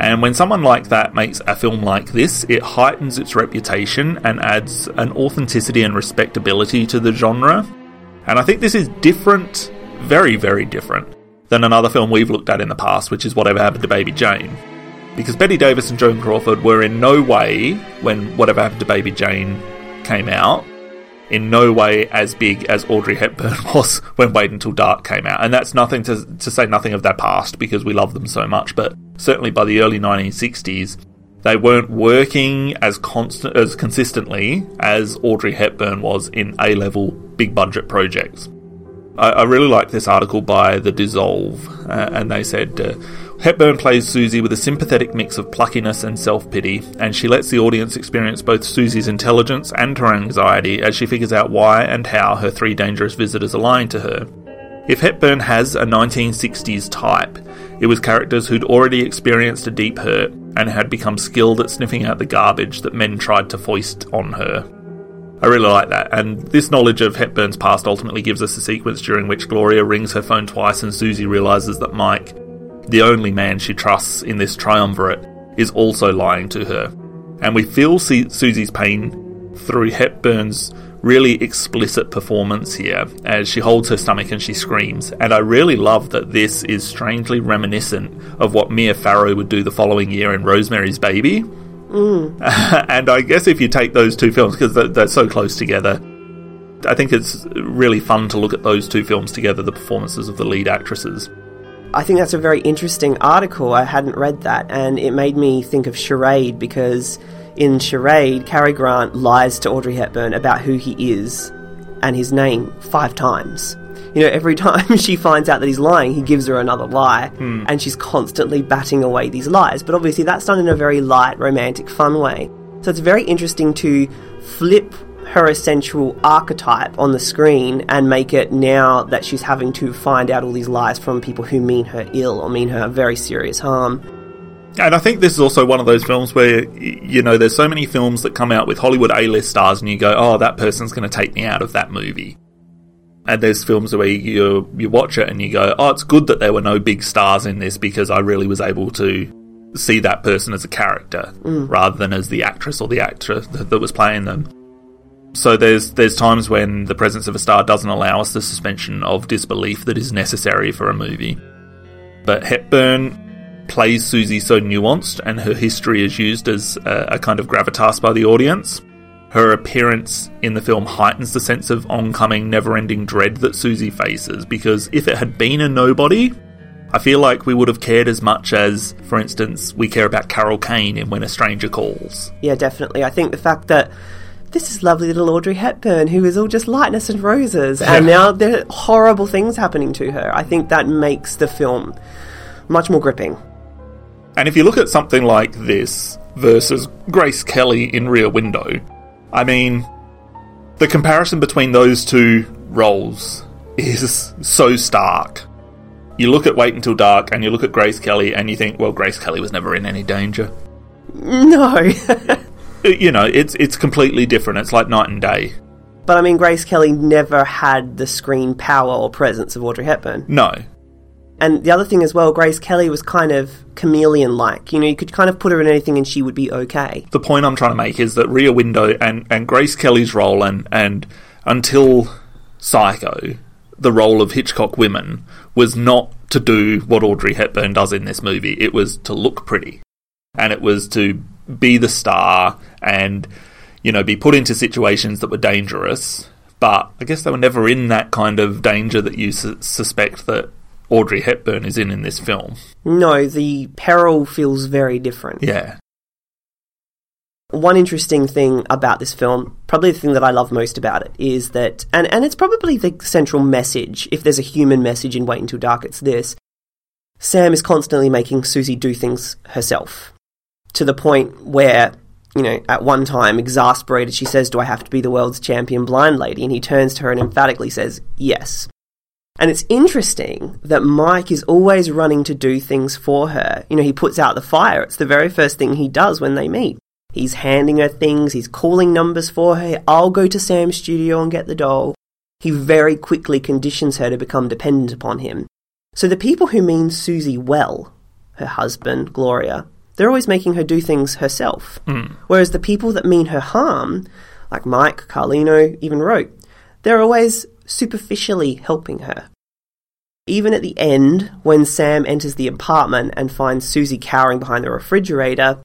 And when someone like that makes a film like this, it heightens its reputation and adds an authenticity and respectability to the genre. And I think this is different, very, very different, than another film we've looked at in the past, which is Whatever Happened to Baby Jane. Because Bette Davis and Joan Crawford were in no way, when Whatever Happened to Baby Jane came out, in no way as big as Audrey Hepburn was when Wait Until Dark came out. And that's nothing to, to say nothing of their past because we love them so much, but certainly by the early 1960s, they weren't working as constant as consistently as Audrey Hepburn was in A-level big budget projects. I, I really like this article by The Dissolve, uh, and they said uh, Hepburn plays Susie with a sympathetic mix of pluckiness and self pity, and she lets the audience experience both Susie's intelligence and her anxiety as she figures out why and how her three dangerous visitors are lying to her. If Hepburn has a 1960s type, it was characters who'd already experienced a deep hurt and had become skilled at sniffing out the garbage that men tried to foist on her. I really like that, and this knowledge of Hepburn's past ultimately gives us a sequence during which Gloria rings her phone twice and Susie realizes that Mike, the only man she trusts in this triumvirate, is also lying to her. And we feel Su- Susie's pain through Hepburn's really explicit performance here as she holds her stomach and she screams. And I really love that this is strangely reminiscent of what Mia Farrow would do the following year in Rosemary's Baby. Mm. and I guess if you take those two films, because they're, they're so close together, I think it's really fun to look at those two films together, the performances of the lead actresses. I think that's a very interesting article. I hadn't read that, and it made me think of Charade because in Charade, Cary Grant lies to Audrey Hepburn about who he is and his name five times. You know, every time she finds out that he's lying, he gives her another lie, hmm. and she's constantly batting away these lies. But obviously, that's done in a very light, romantic, fun way. So it's very interesting to flip her essential archetype on the screen and make it now that she's having to find out all these lies from people who mean her ill or mean her very serious harm. And I think this is also one of those films where, you know, there's so many films that come out with Hollywood A-list stars and you go, oh, that person's going to take me out of that movie. And there's films where you, you watch it and you go, oh, it's good that there were no big stars in this because I really was able to see that person as a character Mm. rather than as the actress or the actor that, that was playing them. So there's there's times when the presence of a star doesn't allow us the suspension of disbelief that is necessary for a movie. But Hepburn plays Susie so nuanced, and her history is used as a, a kind of gravitas by the audience. Her appearance in the film heightens the sense of oncoming, never-ending dread that Susie faces. Because if it had been a nobody, I feel like we would have cared as much as, for instance, we care about Carol Kane in When a Stranger Calls. Yeah, definitely. I think the fact that this is lovely little Audrey Hepburn, who is all just lightness and roses, and now there are horrible things happening to her. I think that makes the film much more gripping. And if you look at something like this versus Grace Kelly in Rear Window, I mean, the comparison between those two roles is so stark. You look at Wait Until Dark and you look at Grace Kelly and you think, well, Grace Kelly was never in any danger. No. Uh, you know, it's it's completely different. It's like night and day. but I mean, Grace Kelly never had the screen power or presence of Audrey Hepburn. No. And the other thing as well, Grace Kelly was kind of chameleon like. You know, you could kind of put her in anything and she would be okay. The point I'm trying to make is that Rear Window and, and Grace Kelly's role and, and until Psycho, the role of Hitchcock women was not to do what Audrey Hepburn does in this movie. It was to look pretty. And it was to be the star and, you know, be put into situations that were dangerous. But I guess they were never in that kind of danger that you su- suspect that Audrey Hepburn is in in this film. No, the peril feels very different. Yeah. One interesting thing about this film, probably the thing that I love most about it, is that, and, and it's probably the central message, if there's a human message in Wait Until Dark, it's this. Sam is constantly making Susie do things herself. To the point where, you know, at one time, exasperated, she says, Do I have to be the world's champion blind lady? And he turns to her and emphatically says, Yes. And it's interesting that Mike is always running to do things for her. You know, he puts out the fire. It's the very first thing he does when they meet. He's handing her things, he's calling numbers for her. I'll go to Sam's studio and get the doll. He very quickly conditions her to become dependent upon him. So the people who mean Susie well, her husband, Gloria, they're always making her do things herself. Hmm. Whereas the people that mean her harm, like Mike, Carlino, even Roat, they're always superficially helping her. Even at the end, when Sam enters the apartment and finds Susie cowering behind the refrigerator,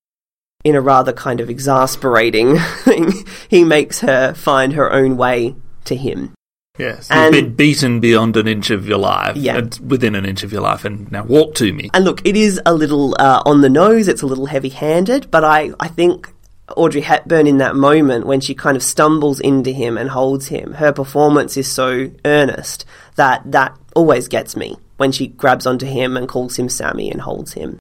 in a rather kind of exasperating thing, he makes her find her own way to him. Yes, And- you've been beaten beyond an inch of your life, Yeah. and within an inch of your life, and now walk to me. And look, it is a little uh, on the nose, it's a little heavy handed, but I, I think Audrey Hepburn in that moment, when she kind of stumbles into him and holds him, her performance is so earnest that that always gets me when she grabs onto him and calls him Sammy and holds him.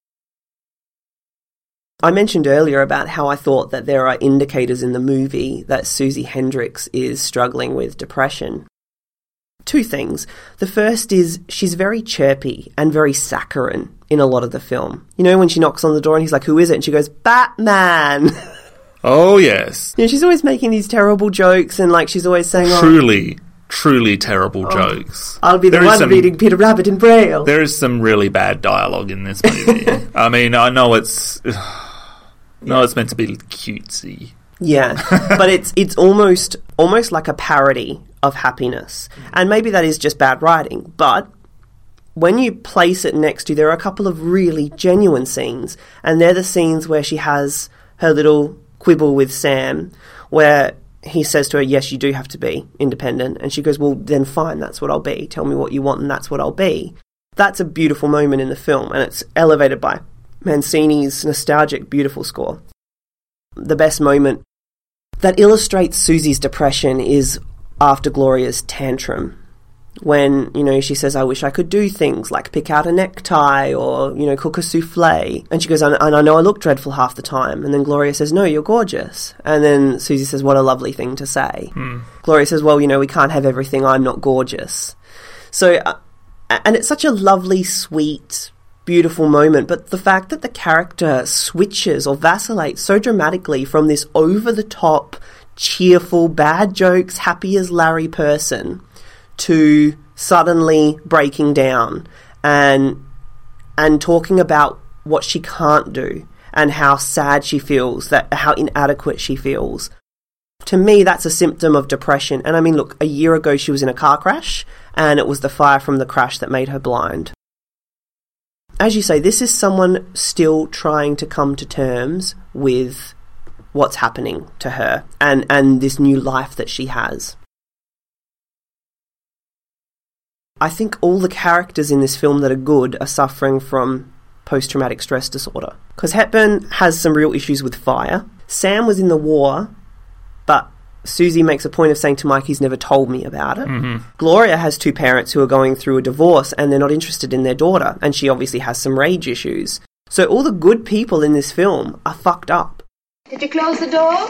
I mentioned earlier about how I thought that there are indicators in the movie that Susie Hendrix is struggling with depression. Two things. The first is she's very chirpy and very saccharine in a lot of the film. You know, when she knocks on the door and he's like, Who is it? And she goes, Batman! Oh yes, you know, she's always making these terrible jokes and like she's always saying, oh, truly, truly terrible oh, jokes. I'll be the There one some- reading Peter Rabbit in Braille. There is some really bad dialogue in this movie. I mean, I know it's no, it's meant to be cutesy. Yeah, but it's it's almost almost like a parody of happiness, and maybe that is just bad writing. But when you place it next to, there are a couple of really genuine scenes, and they're the scenes where she has her little quibble with Sam, where he says to her, "Yes, you do have to be independent," and she goes, "Well, then fine, that's what I'll be. Tell me what you want, and that's what I'll be." That's a beautiful moment in the film, and it's elevated by Mancini's nostalgic, beautiful score the best moment that illustrates Susie's depression is after Gloria's tantrum. When, you know, she says, I wish I could do things like pick out a necktie or, you know, cook a souffle. And she goes, and I know I look dreadful half the time. And then Gloria says, No, you're gorgeous. And then Susie says, What a lovely thing to say. Gloria says, Well, you know, we can't have everything. I'm not gorgeous. So, uh, and it's such a lovely, sweet, beautiful moment, but the fact that the character switches or vacillates so dramatically from this over the top, cheerful, bad jokes, happy as Larry person to suddenly breaking down and and talking about what she can't do and how sad she feels, that how inadequate she feels. To me, that's a symptom of depression. And I mean, look, a year ago she was in a car crash, and it was the fire from the crash that made her blind. As you say, this is someone still trying to come to terms with what's happening to her and, and this new life that she has. I think all the characters in this film that are good are suffering from post traumatic stress disorder. Because Hepburn has some real issues with fire. Sam was in the war, but Susie makes a point of saying to Mike he's never told me about it. Mhm. Gloria has two parents who are going through a divorce and they're not interested in their daughter, and she obviously has some rage issues. So all the good people in this film are fucked up. Did you close the door?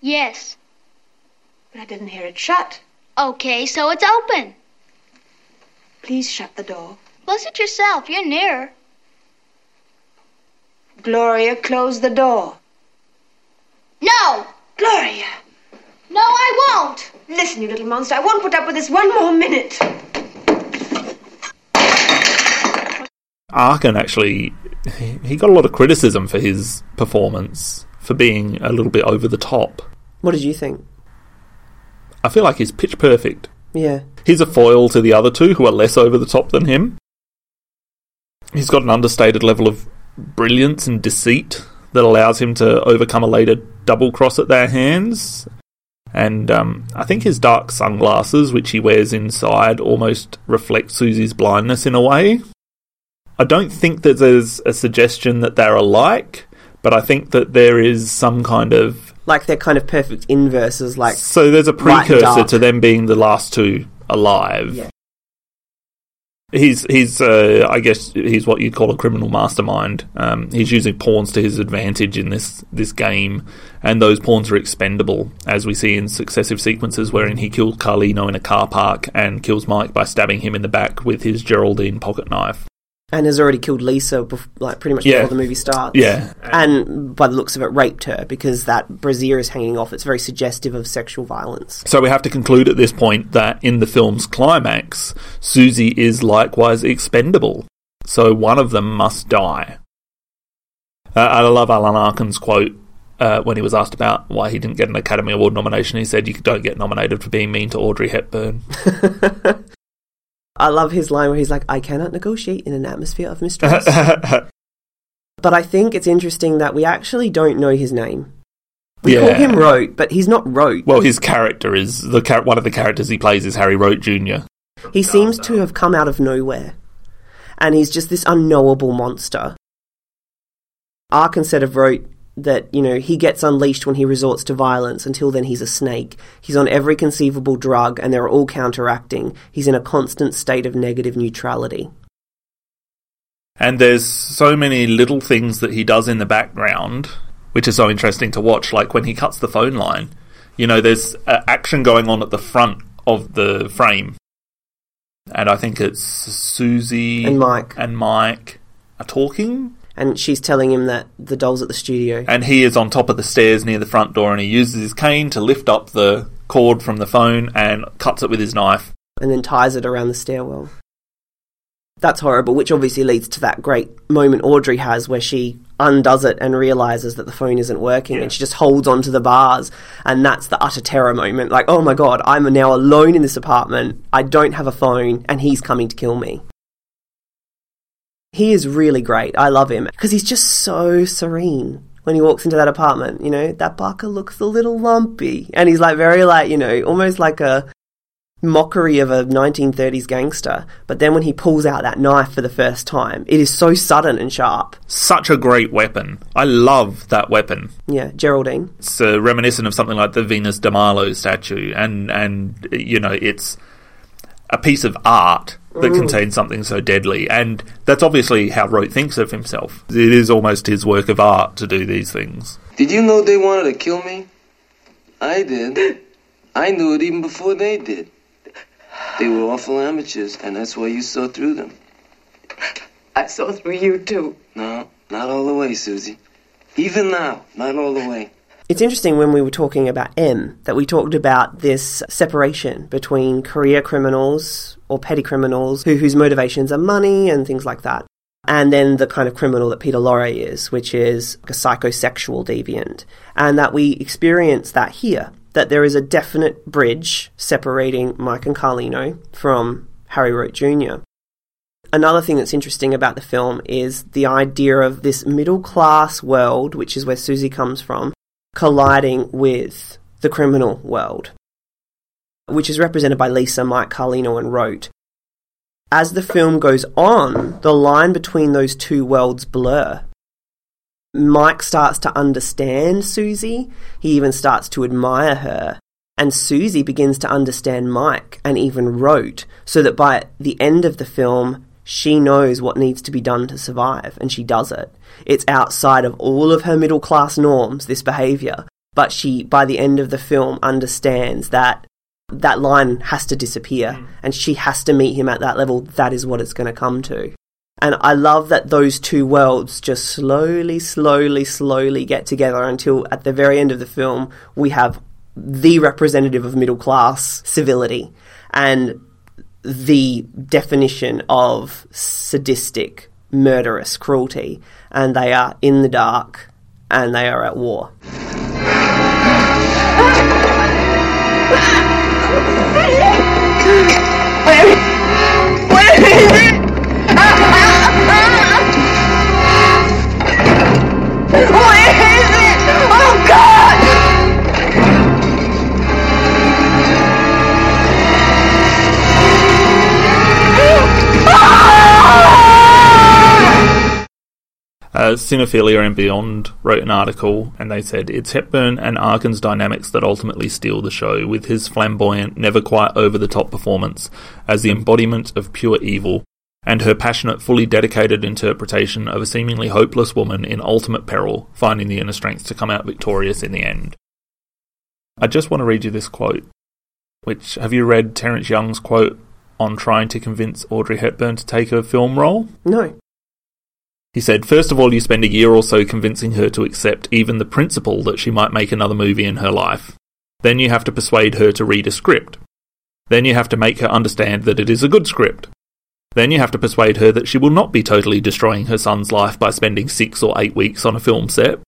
Yes. But I didn't hear it shut. Okay, so it's open. Please shut the door. Close it yourself. You're nearer. Gloria, close the door. No! Gloria! No, I won't! Listen, you little monster, I won't put up with this one more minute. Arkin actually, he- he got a lot of criticism for his performance, for being a little bit over the top. What did you think? I feel like he's pitch perfect. Yeah. He's a foil to the other two who are less over the top than him. He's got an understated level of brilliance and deceit that allows him to overcome a later double cross at their hands. And um, I think his dark sunglasses, which he wears inside, almost reflect Susie's blindness in a way. I don't think that there's a suggestion that they're alike, but I think that there is some kind of Like they're kind of perfect inverses, like so there's a precursor to them being the last two alive. Yeah. He's he's uh, I guess he's what you'd call a criminal mastermind. Um, he's using pawns to his advantage in this this game, and those pawns are expendable, as we see in successive sequences wherein he kills Carlino in a car park and kills Mike by stabbing him in the back with his Geraldine pocket knife. And has already killed Lisa, bef- like pretty much Yeah. before the movie starts. Yeah. and by the looks of it, raped her because that brassiere is hanging off. It's very suggestive of sexual violence. So we have to conclude at this point that in the film's climax, Susie is likewise expendable. So one of them must die. Uh, I love Alan Arkin's quote uh, when he was asked about why he didn't get an Academy Award nomination. He said, "You don't get nominated for being mean to Audrey Hepburn." I love his line where he's like, "I cannot negotiate in an atmosphere of mistrust." but I think it's interesting that we actually don't know his name. We call him Roat, but he's not Roat. well, his character is the char- one of the characters he plays is Harry Roat Jr. He seems to have come out of nowhere. And he's just this unknowable monster. Arkin said of Roat that, you know, he gets unleashed when he resorts to violence. Until then, he's a snake. He's on every conceivable drug, and they're all counteracting. He's in a constant state of negative neutrality. And there's so many little things that he does in the background, which is so interesting to watch. Like when he cuts the phone line, you know, there's uh, action going on at the front of the frame, and I think it's Susie And Mike. and Mike are talking, And she's telling him that the doll's at the studio. and he is on top of the stairs near the front door, and he uses his cane to lift up the cord from the phone and cuts it with his knife. and then ties it around the stairwell. That's horrible, which obviously leads to that great moment Audrey has where she undoes it and realizes that the phone isn't working and she just holds onto the bars and that's the utter terror moment like oh my god I'm now alone in this apartment I don't have a phone and he's coming to kill me he is really great I love him because he's just so serene when he walks into that apartment you know that Barker looks a little lumpy and he's like very like you know almost like a mockery of a 1930s gangster. But then when he pulls out that knife for the first time, it is so sudden and sharp. Such a great weapon. I love that weapon. Yeah, Geraldine. It's uh, reminiscent of something like the Venus de Milo statue, and and you know it's a piece of art that Mm. contains something so deadly, and that's obviously how Roat thinks of himself. It is almost his work of art to do these things. Did you know they wanted to kill me? I did. I knew it even before they did. They were awful amateurs, and that's why you saw through them. I saw through you too. No, not all the way, Susie. Even now, not all the way. It's interesting when we were talking about M that we talked about this separation between career criminals or petty criminals who, whose motivations are money and things like that. And then the kind of criminal that Peter Lorre is, which is a psychosexual deviant. And that we experience that here, that there is a definite bridge separating Mike and Carlino from Harry Roat Jr. Another thing that's interesting about the film is the idea of this middle class world, which is where Susie comes from, colliding with the criminal world, which is represented by Lisa, Mike, Carlino, and Roat. As the film goes on, the line between those two worlds blur. Mike starts to understand Susie, he even starts to admire her, and Susie begins to understand Mike and even Rote, so that by the end of the film, she knows what needs to be done to survive, and she does it. It's outside of all of her middle class norms, this behavior, but she, by the end of the film, understands that that line has to disappear, mm. and she has to meet him at that level. That is what it's going to come to. And I love that those two worlds just slowly, slowly, slowly get together until at the very end of the film, we have the representative of middle class civility. And the definition of sadistic, murderous cruelty, and they are in the dark and they are at war. Uh, Cinephilia and Beyond wrote an article and they said it's Hepburn and Arkin's dynamics that ultimately steal the show, with his flamboyant, never quite over the top performance as the embodiment of pure evil, and her passionate, fully dedicated interpretation of a seemingly hopeless woman in ultimate peril, finding the inner strength to come out victorious in the end. I just want to read you this quote. Which have you read Terence Young's quote on trying to convince Audrey Hepburn to take a film role? No. He said, First of all, you spend a year or so convincing her to accept even the principle that she might make another movie in her life. Then you have to persuade her to read a script. Then you have to make her understand that it is a good script. Then you have to persuade her that she will not be totally destroying her son's life by spending six or eight weeks on a film set.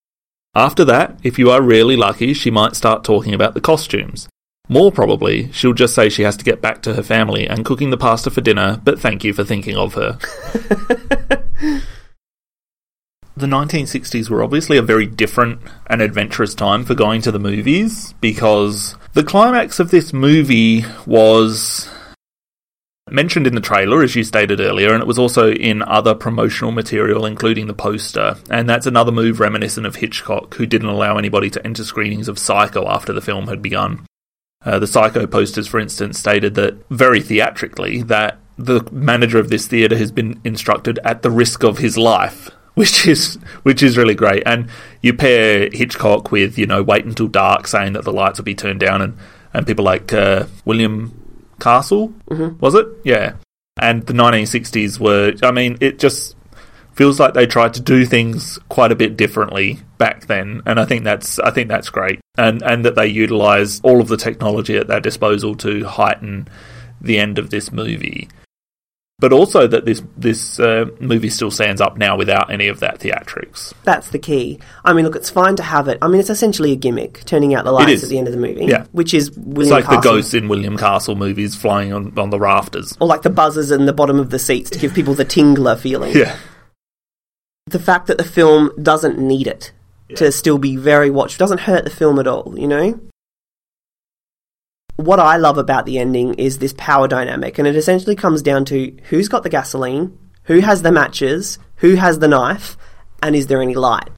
After that, if you are really lucky, she might start talking about the costumes. More probably, she'll just say she has to get back to her family and cooking the pasta for dinner, but thank you for thinking of her. the 1960s were obviously a very different and adventurous time for going to the movies because the climax of this movie was mentioned in the trailer, as you stated earlier, and it was also in other promotional material, including the poster. And that's another move reminiscent of Hitchcock, who didn't allow anybody to enter screenings of Psycho after the film had begun. Uh, the Psycho posters, for instance, stated that very theatrically that the manager of this theatre has been instructed at the risk of his life which is which is really great. And you pair Hitchcock with you know wait until dark, saying that the lights will be turned down, and and people like uh, William Castle mm-hmm. was it? Yeah. And the 1960s were, I mean, it just feels like they tried to do things quite a bit differently back then, and I think that's I think that's great, and and that they utilize all of the technology at their disposal to heighten the end of this movie but also that this this uh, movie still stands up now without any of that theatrics. That's the key. I mean, look, it's fine to have it. I mean, it's essentially a gimmick, turning out the lights at the end of the movie. Yeah, which is William it's like Castle. the ghosts in William Castle movies flying on, on the rafters, or like the buzzers in the bottom of the seats to give people the tingler feeling. Yeah, the fact that the film doesn't need it yeah. to still be very watched doesn't hurt the film at all. You know what I love about the ending is this power dynamic, and it essentially comes down to who's got the gasoline, who has the matches, who has the knife, and is there any light?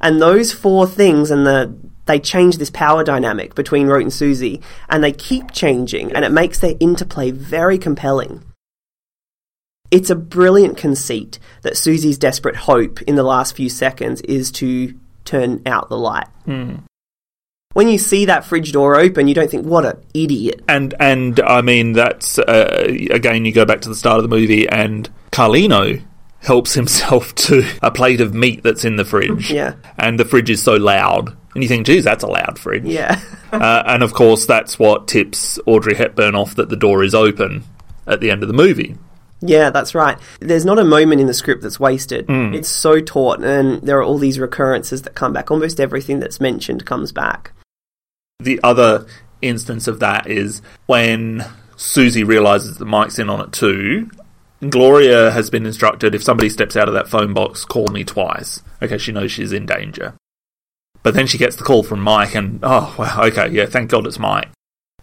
And those four things and the they change this power dynamic between Roat and Susie, and they keep changing, and it makes their interplay very compelling. It's a brilliant conceit that Susie's desperate hope in the last few seconds is to turn out the light. Mm. When you see that fridge door open, you don't think, what an idiot. And and I mean that's uh, again you go back to the start of the movie and Carlino helps himself to a plate of meat that's in the fridge. Yeah. And the fridge is so loud. And you think, geez, that's a loud fridge. Yeah. uh, and of course, that's what tips Audrey Hepburn off that the door is open at the end of the movie. Yeah, that's right. There's not a moment in the script that's wasted. Mm. It's so taut, and there are all these recurrences that come back. Almost everything that's mentioned comes back. The other instance of that is when Susie realizes that Mike's in on it too. Gloria has been instructed if somebody steps out of that phone box, call me twice. Okay, she knows she's in danger. But then she gets the call from Mike, and oh, okay, yeah, thank God it's Mike.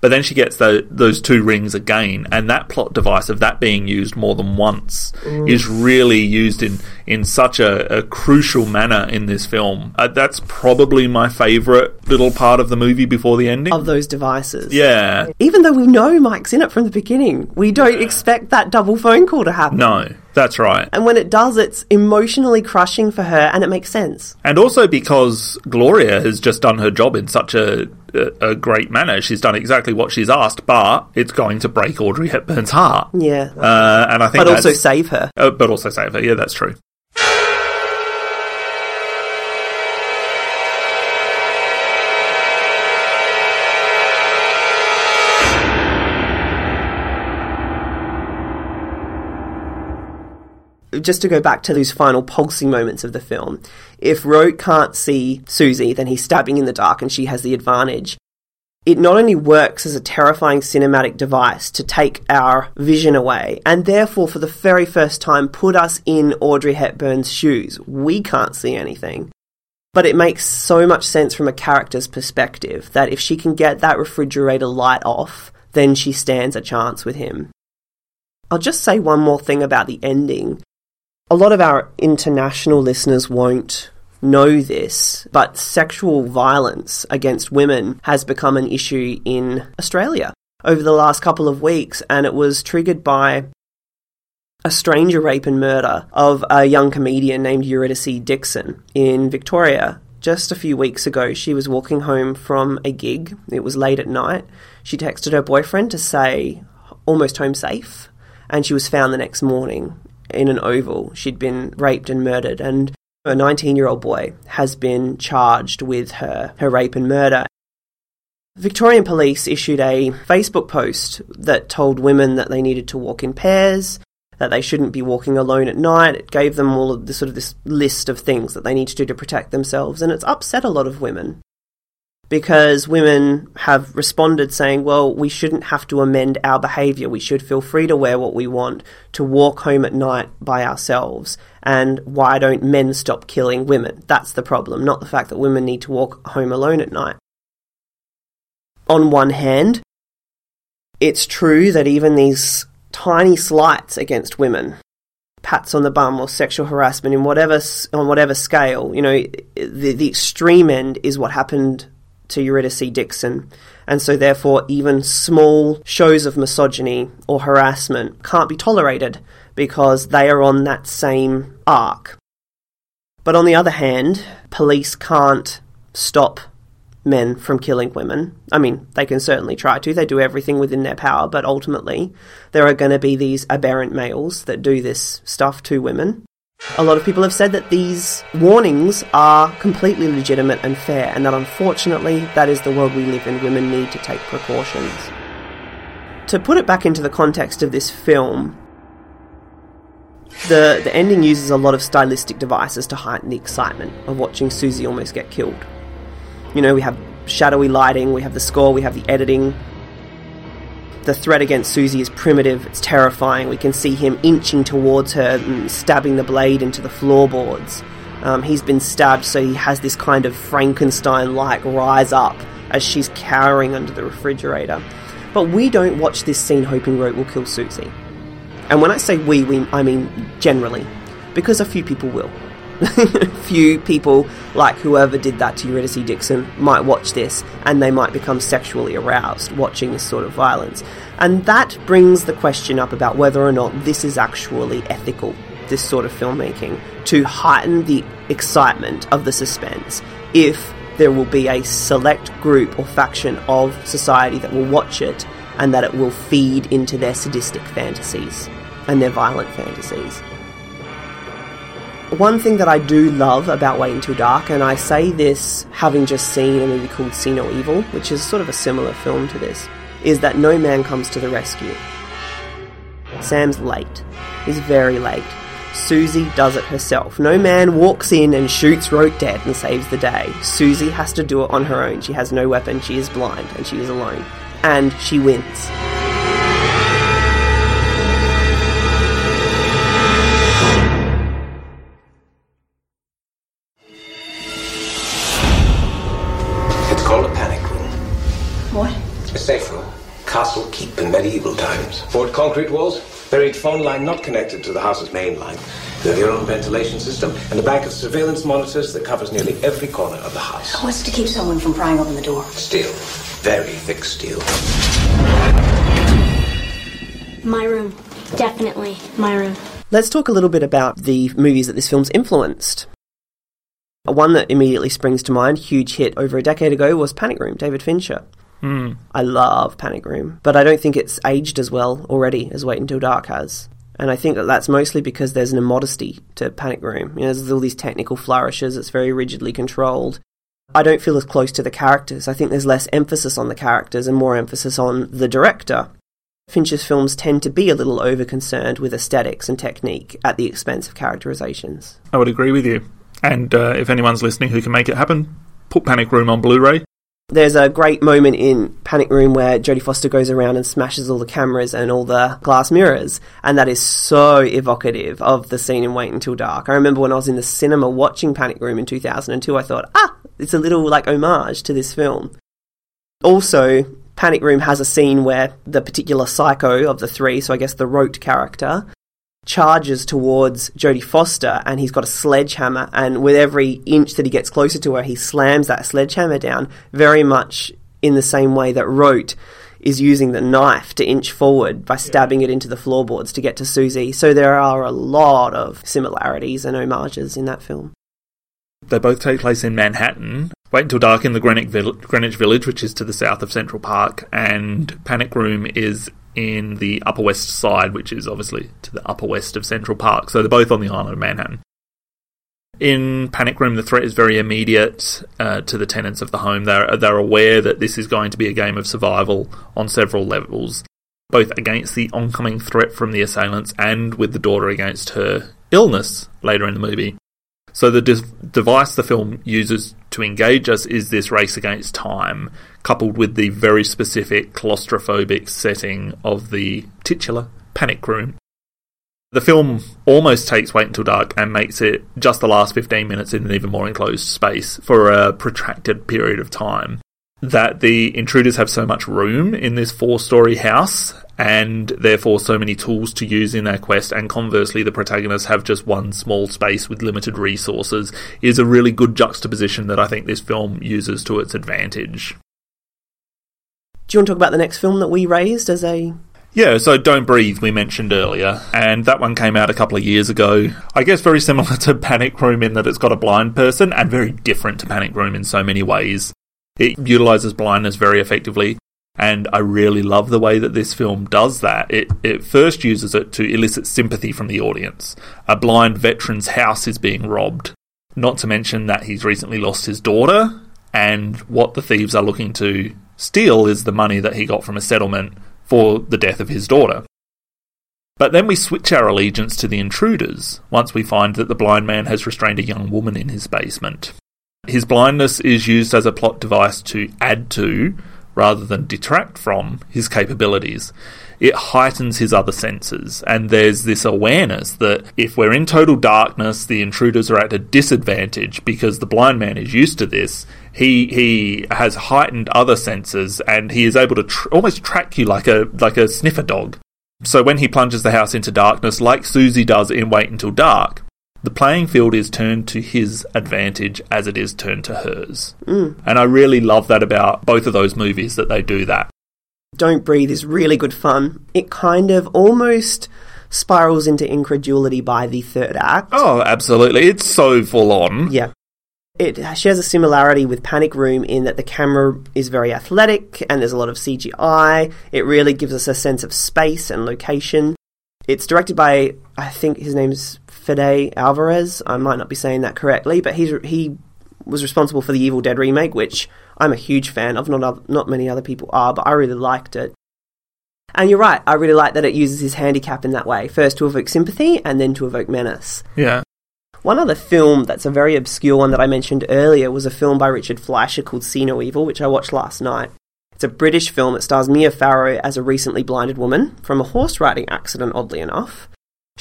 But then she gets the, those two rings again, and that plot device of that being used more than once Mm. is really used in, in such a, a crucial manner in this film. Uh, that's probably my favourite little part of the movie before the ending. Of those devices. Yeah. Even though we know Mike's in it from the beginning, we don't expect that double phone call to happen. No, that's right. And when it does, it's emotionally crushing for her, and it makes sense. And also because Gloria has just done her job in such a, a, a great manner. She's done exactly what she's asked, but it's going to break Audrey Hepburn's heart. Yeah. Uh, and I think But also save her. Uh, but also save her. Yeah, that's true. Just to go back to those final pulsing moments of the film, if Roat can't see Susie, then he's stabbing in the dark and she has the advantage. It not only works as a terrifying cinematic device to take our vision away, and therefore, for the very first time, put us in Audrey Hepburn's shoes. We can't see anything. But it makes so much sense from a character's perspective that if she can get that refrigerator light off, then she stands a chance with him. I'll just say one more thing about the ending a lot of our international listeners won't know this, but sexual violence against women has become an issue in Australia over the last couple of weeks, and it was triggered by a stranger rape and murder of a young comedian named Eurydice Dixon in Victoria. Just a few weeks ago, she was walking home from a gig. It was late at night. She texted her boyfriend to say, almost home safe, and she was found the next morning in an oval. She'd been raped and murdered, and a 19 year old boy has been charged with her, her rape and murder. Victorian police issued a Facebook post that told women that they needed to walk in pairs, that they shouldn't be walking alone at night. It gave them all of this sort of this list of things that they need to do to protect themselves, and it's upset a lot of women because women have responded saying, well, we shouldn't have to amend our behaviour. We should feel free to wear what we want, to walk home at night by ourselves. And why don't men stop killing women? That's the problem, not the fact that women need to walk home alone at night. On one hand, it's true that even these tiny slights against women, pats on the bum or sexual harassment in whatever on whatever scale, you know, the the extreme end is what happened to Eurydice Dixon. And so, therefore, even small shows of misogyny or harassment can't be tolerated because they are on that same arc. But on the other hand, police can't stop men from killing women. I mean, they can certainly try to. They do everything within their power, but ultimately, there are going to be these aberrant males that do this stuff to women. A lot of people have said that these warnings are completely legitimate and fair, and that unfortunately, that is the world we live in. Women need to take precautions. To put it back into the context of this film, the, the ending uses a lot of stylistic devices to heighten the excitement of watching Susie almost get killed. You know, we have shadowy lighting, we have the score, we have the editing, the threat against Susie is primitive, it's terrifying. We can see him inching towards her and stabbing the blade into the floorboards. Um, he's been stabbed, so he has this kind of Frankenstein like rise up as she's cowering under the refrigerator. But we don't watch this scene hoping Roat will kill Susie. And when I say we, we I mean generally, because a few people will. few people, like whoever did that to Eurydice Dixon, might watch this and they might become sexually aroused watching this sort of violence. And that brings the question up about whether or not this is actually ethical, this sort of filmmaking, to heighten the excitement of the suspense. If there will be a select group or faction of society that will watch it and that it will feed into their sadistic fantasies and their violent fantasies. One thing that I do love about Wait Until Dark, and I say this having just seen a movie called See No Evil, which is sort of a similar film to this, is that no man comes to the rescue. Sam's late. He's very late. Susie does it herself. No man walks in and shoots Roat dead and saves the day. Susie has to do it on her own. She has no weapon, she is blind, and she is alone. And she wins. Medieval times. Board concrete walls, buried phone line not connected to the house's main line. You have your own ventilation system and a bank of surveillance monitors that covers nearly every corner of the house. What's to keep someone from prying open the door? Steel. Very thick steel. My room. Definitely my room. Let's talk a little bit about the movies that this film's influenced. One that immediately springs to mind, huge hit over a decade ago, was Panic Room, David Fincher. Hmm. I love Panic Room, but I don't think it's aged as well already as Wait Until Dark has. And I think that that's mostly because there's an immodesty to Panic Room. You know, there's all these technical flourishes, it's very rigidly controlled. I don't feel as close to the characters. I think there's less emphasis on the characters and more emphasis on the director. Fincher's films tend to be a little over concerned with aesthetics and technique at the expense of characterizations. I would agree with you. And uh, if anyone's listening who can make it happen, put Panic Room on Blu ray. There's a great moment in Panic Room where Jodie Foster goes around and smashes all the cameras and all the glass mirrors, and that is so evocative of the scene in Wait Until Dark. I remember when I was in the cinema watching Panic Room in 2002, I thought, ah, it's a little like homage to this film. Also, Panic Room has a scene where the particular psycho of the three, so I guess the Roat character, charges towards Jodie Foster and he's got a sledgehammer and with every inch that he gets closer to her he slams that sledgehammer down very much in the same way that Roat is using the knife to inch forward by stabbing it into the floorboards to get to Susie. So there are a lot of similarities and homages in that film. They both take place in Manhattan. Wait Until Dark in the Greenwich, Vill- Greenwich Village, which is to the south of Central Park, and Panic Room is in the Upper West Side, which is obviously to the upper west of Central Park. So they're both on the island of Manhattan. In Panic Room, the threat is very immediate uh, to the tenants of the home. They're, they're aware that this is going to be a game of survival on several levels, both against the oncoming threat from the assailants and with the daughter against her illness later in the movie. So the de- device the film uses to engage us is this race against time, coupled with the very specific claustrophobic setting of the titular panic room. The film almost takes Wait Until Dark and makes it just the last 15 minutes in an even more enclosed space for a protracted period of time. That the intruders have so much room in this four story house and therefore so many tools to use in their quest, and conversely, the protagonists have just one small space with limited resources, is a really good juxtaposition that I think this film uses to its advantage. Do you want to talk about the next film that we raised as a yeah, so Don't Breathe, we mentioned earlier, and that one came out a couple of years ago. I guess very similar to Panic Room in that it's got a blind person, and very different to Panic Room in so many ways. It utilizes blindness very effectively, and I really love the way that this film does that. It, it first uses it to elicit sympathy from the audience. A blind veteran's house is being robbed, not to mention that he's recently lost his daughter, and what the thieves are looking to steal is the money that he got from a settlement for the death of his daughter. But then we switch our allegiance to the intruders once we find that the blind man has restrained a young woman in his basement. His blindness is used as a plot device to add to, rather than detract from, his capabilities. It heightens his other senses, and there's this awareness that if we're in total darkness, the intruders are at a disadvantage because the blind man is used to this. He he has heightened other senses, and he is able to tr- almost track you like a like a sniffer dog. So when he plunges the house into darkness, like Susie does in Wait Until Dark, the playing field is turned to his advantage as it is turned to hers. Mm. And I really love that about both of those movies that they do that. Don't Breathe is really good fun. It kind of almost spirals into incredulity by the third act. Oh, absolutely. It's so full on. Yeah. it shares a similarity with Panic Room in that the camera is very athletic and there's a lot of CGI. It really gives us a sense of space and location. It's directed by, I think his name's Fede Alvarez. I might not be saying that correctly, but he's he was responsible for the Evil Dead remake, which I'm a huge fan of. Not not many other people are, but I really liked it. And you're right, I really like that it uses his handicap in that way. First to evoke sympathy and then to evoke menace. Yeah. One other film that's a very obscure one that I mentioned earlier was a film by Richard Fleischer called See No Evil, which I watched last night. It's a British film. It stars Mia Farrow as a recently blinded woman from a horse riding accident, oddly enough.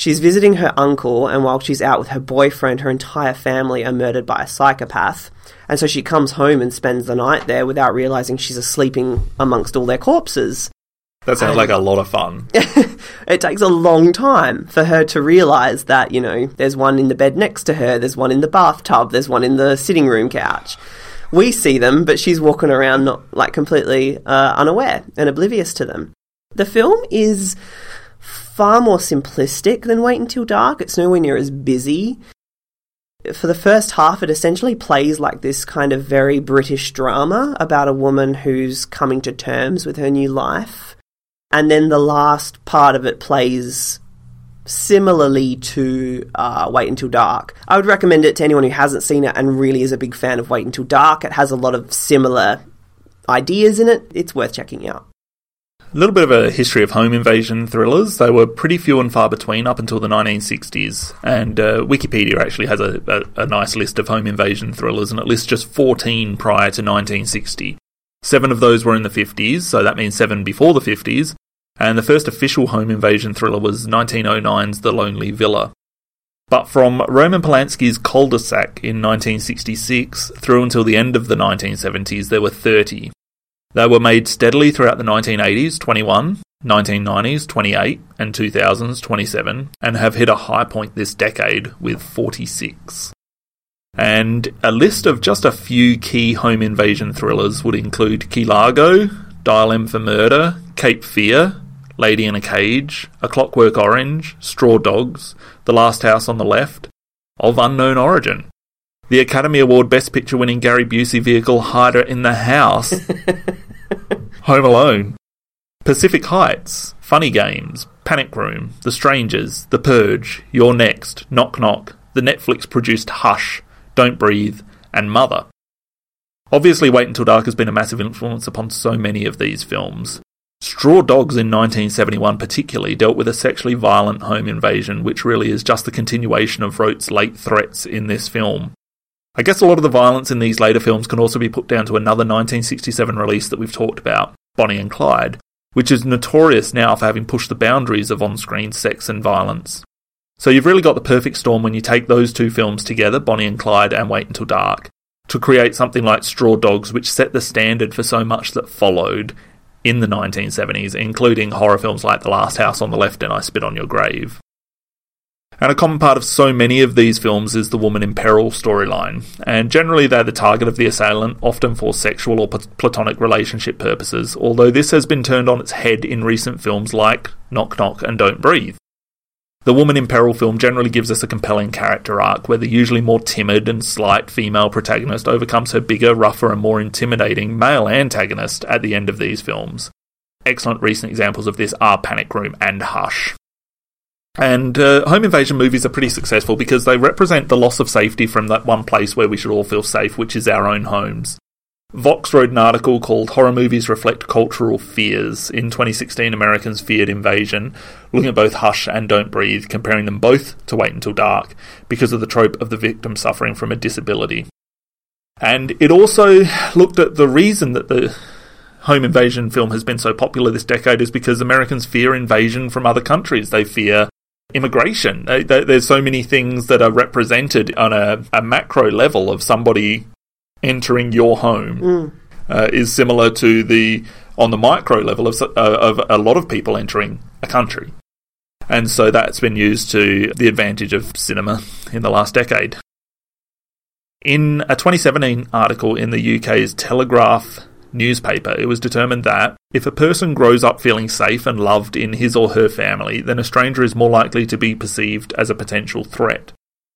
She's visiting her uncle, and while she's out with her boyfriend, her entire family are murdered by a psychopath. And so she comes home and spends the night there without realizing she's sleeping amongst all their corpses. That sounds like a lot of fun. it takes a long time for her to realize that, you know, there's one in the bed next to her, there's one in the bathtub, there's one in the sitting room couch. We see them, but she's walking around not like completely uh, unaware and oblivious to them. The film is far more simplistic than Wait Until Dark. It's nowhere near as busy. For the first half, it essentially plays like this kind of very British drama about a woman who's coming to terms with her new life. And then the last part of it plays similarly to uh, Wait Until Dark. I would recommend it to anyone who hasn't seen it and really is a big fan of Wait Until Dark. It has a lot of similar ideas in it. It's worth checking out. A little bit of a history of home invasion thrillers. They were pretty few and far between up until the 1960s, and uh, Wikipedia actually has a, a, a nice list of home invasion thrillers, and it lists just 14 prior to 1960. Seven of those were in the 50s, so that means seven before the 50s, and the first official home invasion thriller was 1909's The Lonely Villa. But from Roman Polanski's Cul-de-sac in 1966 through until the end of the 1970s, there were 30. They were made steadily throughout the 1980s, 21, 1990s, 28, and 2000s, 27, and have hit a high point this decade with 46. And a list of just a few key home invasion thrillers would include Key Largo, Dial M for Murder, Cape Fear, Lady in a Cage, A Clockwork Orange, Straw Dogs, The Last House on the Left, of unknown origin. The Academy Award Best Picture winning Gary Busey vehicle Hider in the House, Home Alone, Pacific Heights, Funny Games, Panic Room, The Strangers, The Purge, You're Next, Knock Knock, the Netflix produced Hush, Don't Breathe, and Mother. Obviously, Wait Until Dark has been a massive influence upon so many of these films. Straw Dogs in 1971 particularly dealt with a sexually violent home invasion, which really is just the continuation of Roat's late threats in this film. I guess a lot of the violence in these later films can also be put down to another 1967 release that we've talked about, Bonnie and Clyde, which is notorious now for having pushed the boundaries of on screen sex and violence. So you've really got the perfect storm when you take those two films together, Bonnie and Clyde and Wait Until Dark, to create something like Straw Dogs, which set the standard for so much that followed in the 1970s, including horror films like The Last House on the Left and I Spit on Your Grave. And a common part of so many of these films is the woman in peril storyline, and generally they're the target of the assailant, often for sexual or platonic relationship purposes, although this has been turned on its head in recent films like Knock Knock and Don't Breathe. The woman in peril film generally gives us a compelling character arc where the usually more timid and slight female protagonist overcomes her bigger, rougher, and more intimidating male antagonist at the end of these films. Excellent recent examples of this are Panic Room and Hush. And uh, home invasion movies are pretty successful because they represent the loss of safety from that one place where we should all feel safe, which is our own homes. Vox wrote an article called Horror Movies Reflect Cultural Fears in 2016 Americans Feared Invasion, looking at both Hush and Don't Breathe, comparing them both to Wait Until Dark because of the trope of the victim suffering from a disability. And it also looked at the reason that the home invasion film has been so popular this decade is because Americans fear invasion from other countries. They fear immigration. They, there's so many things that are represented on a, a macro level of somebody entering your home Mm. uh, is similar to the on the micro level of, uh, of a lot of people entering a country. And so that's been used to the advantage of cinema in the last decade. In a 2017 article in the UK's Telegraph newspaper, it was determined that if a person grows up feeling safe and loved in his or her family, then a stranger is more likely to be perceived as a potential threat.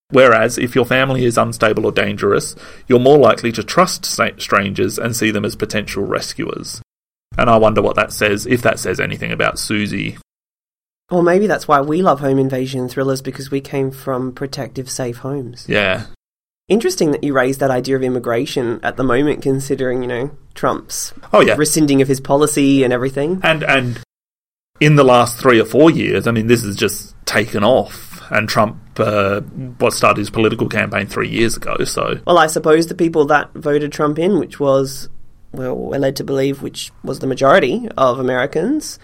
Whereas, if your family is unstable or dangerous, you're more likely to trust strangers and see them as potential rescuers. And I wonder what that says, if that says anything about Susie. Or maybe that's why we love home invasion thrillers because we came from protective, safe homes. Yeah. Interesting that you raised that idea of immigration at the moment, considering you know Trump's oh yeah rescinding of his policy and everything. And and in the last three or four years, I mean, this has just taken off. And Trump, uh, what started his political campaign three years ago. So, well, I suppose the people that voted Trump in, which was well, we're led to believe, which was the majority of Americans,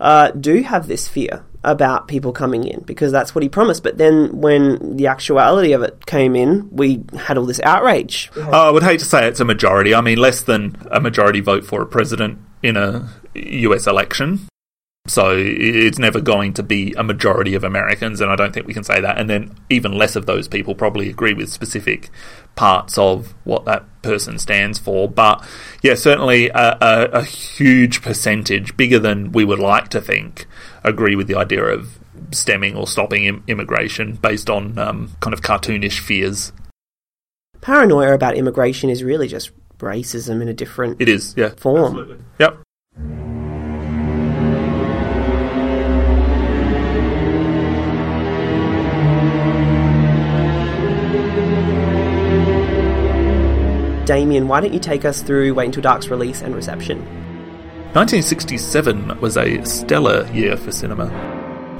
uh, do have this fear about people coming in because that's what he promised. But then when the actuality of it came in, we had all this outrage. I would hate to say it's a majority. I mean, less than a majority vote for a president in a US election. So it's never going to be a majority of Americans, and I don't think we can say that. And then even less of those people probably agree with specific parts of what that person stands for. But yeah, certainly a, a, a huge percentage, bigger than we would like to think, agree with the idea of stemming or stopping Im- immigration based on um, kind of cartoonish fears. Paranoia about immigration is really just racism in a different it is yeah form. Absolutely. Yep. Damien, why don't you take us through Wait Until Dark's release and reception? 1967 was a stellar year for cinema.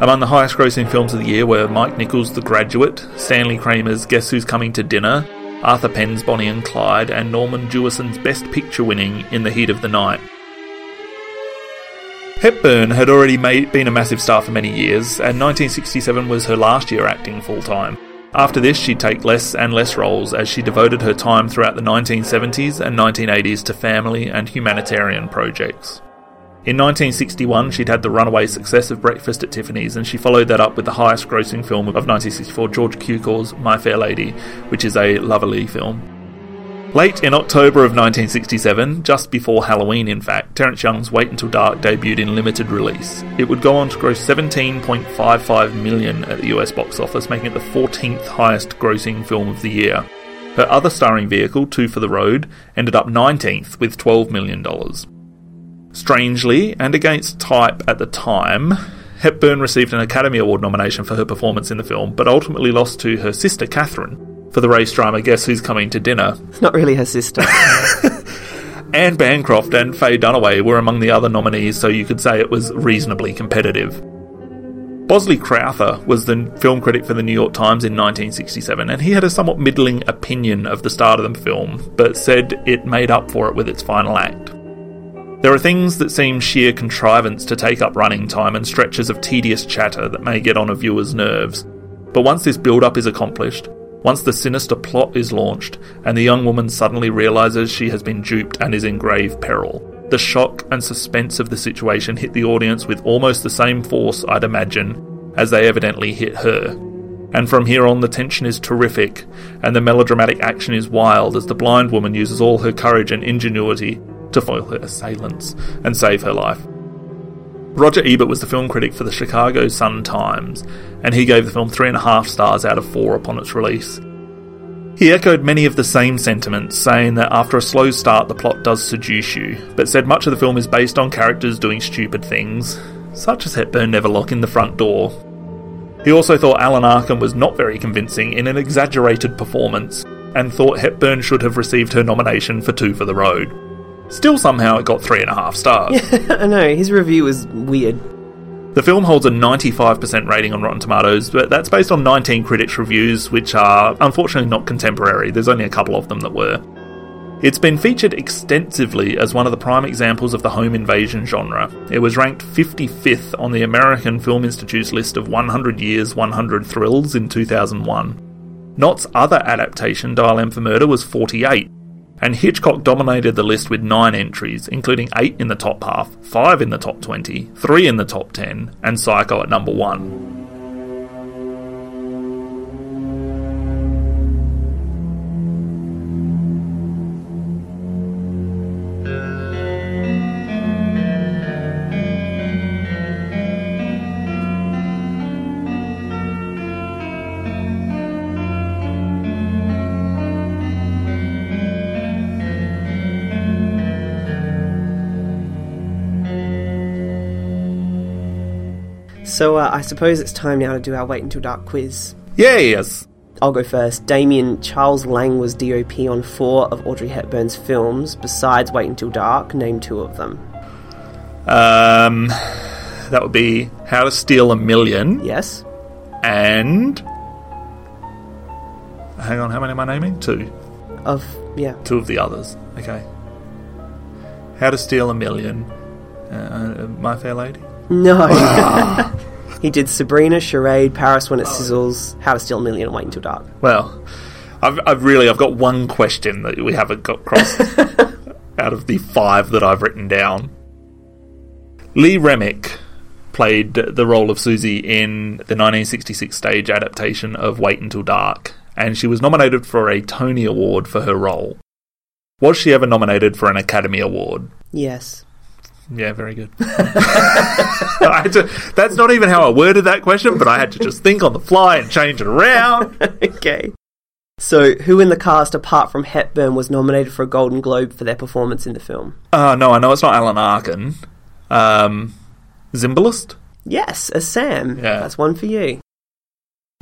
Among the highest grossing films of the year were Mike Nichols' The Graduate, Stanley Kramer's Guess Who's Coming to Dinner, Arthur Penn's Bonnie and Clyde, and Norman Jewison's Best Picture winning In the Heat of the Night. Hepburn had already made, been a massive star for many years, and 1967 was her last year acting full time. After this, she'd take less and less roles as she devoted her time throughout the 1970s and 1980s to family and humanitarian projects. In 1961, she'd had the runaway success of Breakfast at Tiffany's, and she followed that up with the highest grossing film of 1964, George Cukor's My Fair Lady, which is a lovely film. Late in October of 1967, just before Halloween in fact, Terence Young's Wait Until Dark debuted in limited release. It would go on to gross 17.55 million at the US box office, making it the 14th highest grossing film of the year. Her other starring vehicle, Two for the Road, ended up 19th with $12 million. Strangely, and against type at the time, Hepburn received an Academy Award nomination for her performance in the film, but ultimately lost to her sister Katharine for the race drama Guess Who's Coming to Dinner. It's not really her sister. Anne Bancroft and Faye Dunaway were among the other nominees, so you could say it was reasonably competitive. Bosley Crowther was the film critic for the New York Times in 1967, and he had a somewhat middling opinion of the start of the film, but said it made up for it with its final act. There are things that seem sheer contrivance to take up running time and stretches of tedious chatter that may get on a viewer's nerves. But once this build up is accomplished, once the sinister plot is launched, and the young woman suddenly realizes she has been duped and is in grave peril, the shock and suspense of the situation hit the audience with almost the same force, I'd imagine, as they evidently hit her. And from here on, the tension is terrific, and the melodramatic action is wild as the blind woman uses all her courage and ingenuity to foil her assailants and save her life. Roger Ebert was the film critic for the Chicago Sun-Times, and he gave the film three and a half stars out of four upon its release. He echoed many of the same sentiments, saying that after a slow start the plot does seduce you, but said much of the film is based on characters doing stupid things, such as Hepburn never locking the front door. He also thought Alan Arkin was not very convincing in an exaggerated performance, and thought Hepburn should have received her nomination for Two for the Road. Still, somehow, it got three and a half stars. Yeah, I know. His review was weird. The film holds a 95% rating on Rotten Tomatoes, but that's based on 19 critics' reviews, which are unfortunately not contemporary. There's only a couple of them that were. It's been featured extensively as one of the prime examples of the home invasion genre. It was ranked 55th on the American Film Institute's list of 100 Years 100 Thrills in 2001. Knott's other adaptation, Dial M for Murder, was 48, and Hitchcock dominated the list with nine entries, including eight in the top half, five in the top 20, three in the top 10, and Psycho at number one. So uh, I suppose it's time now to do our Wait Until Dark quiz. Yes. I'll go first. Damien, Charles Lang was DOP on four of Audrey Hepburn's films. Besides Wait Until Dark, name two of them. Um, that would be How to Steal a Million. Yes. And. Hang on, how many am I naming? Two. Of, yeah. Two of the others. Okay. How to Steal a Million. Uh, My Fair Lady? No. he did Sabrina, Charade, Paris When It Sizzles, How to Steal a Million, and Wait Until Dark. Well, I've, I've really I've got one question that we haven't got crossed out of the five that I've written down. Lee Remick played the role of Susie in the 1966 stage adaptation of Wait Until Dark, and she was nominated for a Tony Award for her role. Was she ever nominated for an Academy Award? Yes. Yeah, very good. To, that's not even how I worded that question, but I had to just think on the fly and change it around. okay. So, who in the cast, apart from Hepburn, was nominated for a Golden Globe for their performance in the film? Uh, no, I know it's not Alan Arkin. Um, Zimbalist? Yes, as Sam. Yeah. That's one for you.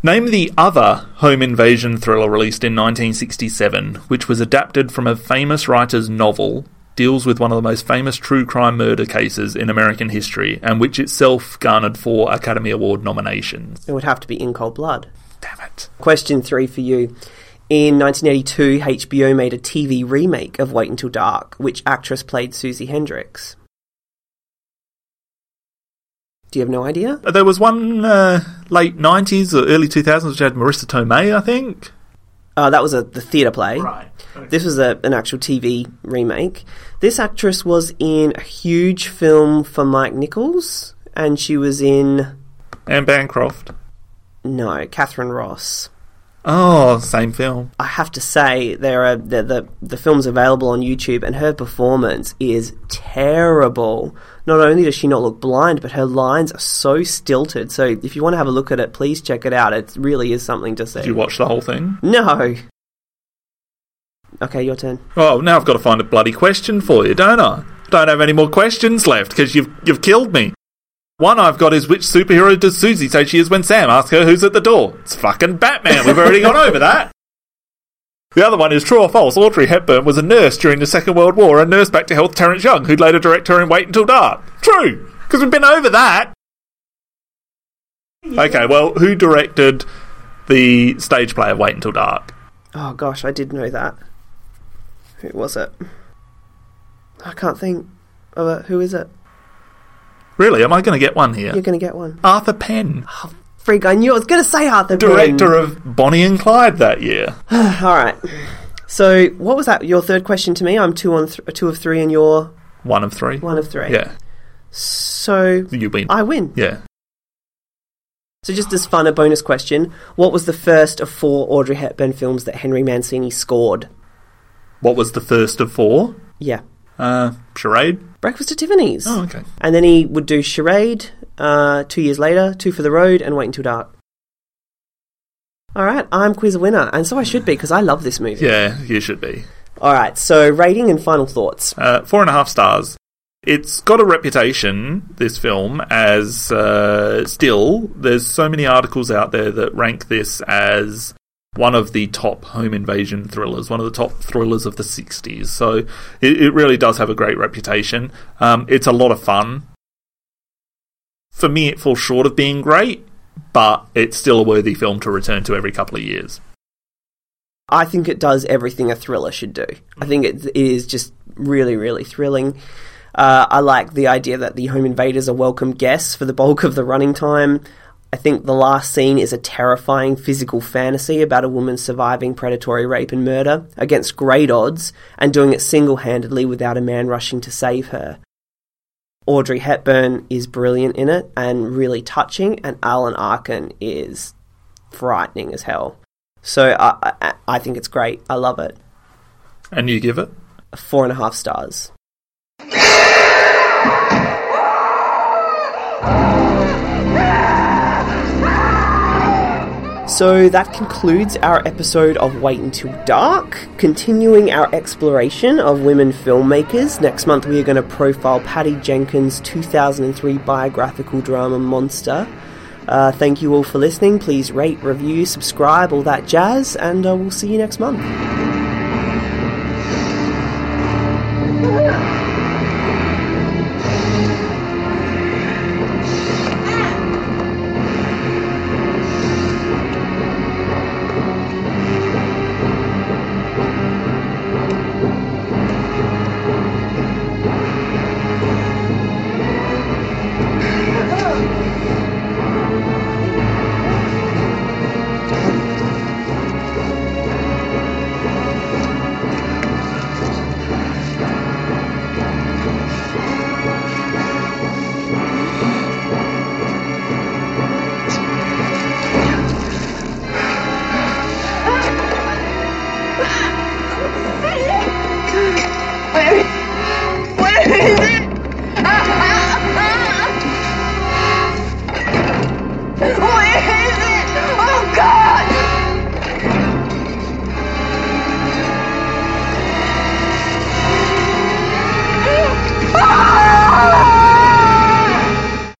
Name the other home invasion thriller released in 1967, which was adapted from a famous writer's novel, deals with one of the most famous true crime murder cases in American history, and which itself garnered four Academy Award nominations. It would have to be In Cold Blood. Damn it. Question three for you. In 1982, HBO made a TV remake of Wait Until Dark. Which actress played Susie Hendrix? Do you have no idea? There was one uh, late 90s or early 2000s which had Marisa Tomei, I think. Uh, that was a the theatre play. Right. This was a, an actual TV remake. This actress was in a huge film for Mike Nichols, and she was in Anne Bancroft. no Katharine Ross. Oh, same film. I have to say, there are the, the the film's available on YouTube, and her performance is terrible. Not only does she not look blind, but her lines are so stilted. So, if you want to have a look at it, please check it out. It really is something to see. Did you watch the whole thing? No. Okay, your turn. Oh, now I've got to find a bloody question for you, don't I? Don't have any more questions left because you've you've killed me. One I've got is which superhero does Susie say she is when Sam asks her who's at the door? It's fucking Batman. We've already gone over that. The other one is true or false. Audrey Hepburn was a nurse during the Second World War and nurse back to health Terence Young, who'd later direct her in Wait Until Dark. True, because we've been over that. Okay, well, who directed the stage play of Wait Until Dark? Oh gosh, I did know that. Who was it? I can't think of it. Who is it? Really, am I going to get one here? You're going to get one. Arthur Penn, Oh, Freak, I knew I was going to say Arthur Penn. director of Bonnie and Clyde that year. All right. So, what was that? Your third question to me? I'm two on th- two of three, and you're One of three. one of three. Yeah, So you win. I win. Yeah. So, just as fun, a bonus question: What was the first of four Audrey Hepburn films that Henry Mancini scored? What was the first of four? Yeah, Uh, Charade. Breakfast at Tiffany's. Oh, okay. And then he would do Charade. Uh, two years later, Two for the Road, and Wait Until Dark. All right, I'm quiz winner, and so I should be because I love this movie. Yeah, you should be. All right, so rating and final thoughts. Uh, four and a half stars. It's got a reputation, this film, as uh, still, there's so many articles out there that rank this as one of the top home invasion thrillers, one of the top thrillers of the 60s. So it, it really does have a great reputation. Um, it's a lot of fun. For me, it falls short of being great, but it's still a worthy film to return to every couple of years. I think it does everything a thriller should do. I think it, is just really, really thrilling. Uh, I like the idea that the home invaders are welcome guests for the bulk of the running time. I think the last scene is a terrifying physical fantasy about a woman surviving predatory rape and murder against great odds and doing it single handedly without a man rushing to save her. Audrey Hepburn is brilliant in it and really touching, and Alan Arkin is frightening as hell. So I, I, I think it's great. I love it. And you give it? Four and a half stars. So that concludes our episode of Wait Until Dark, continuing our exploration of women filmmakers. Next month we are going to profile Patty Jenkins' 2003 biographical drama Monster. Uh, thank you all for listening. Please rate, review, subscribe, all that jazz, and uh, we'll see you next month.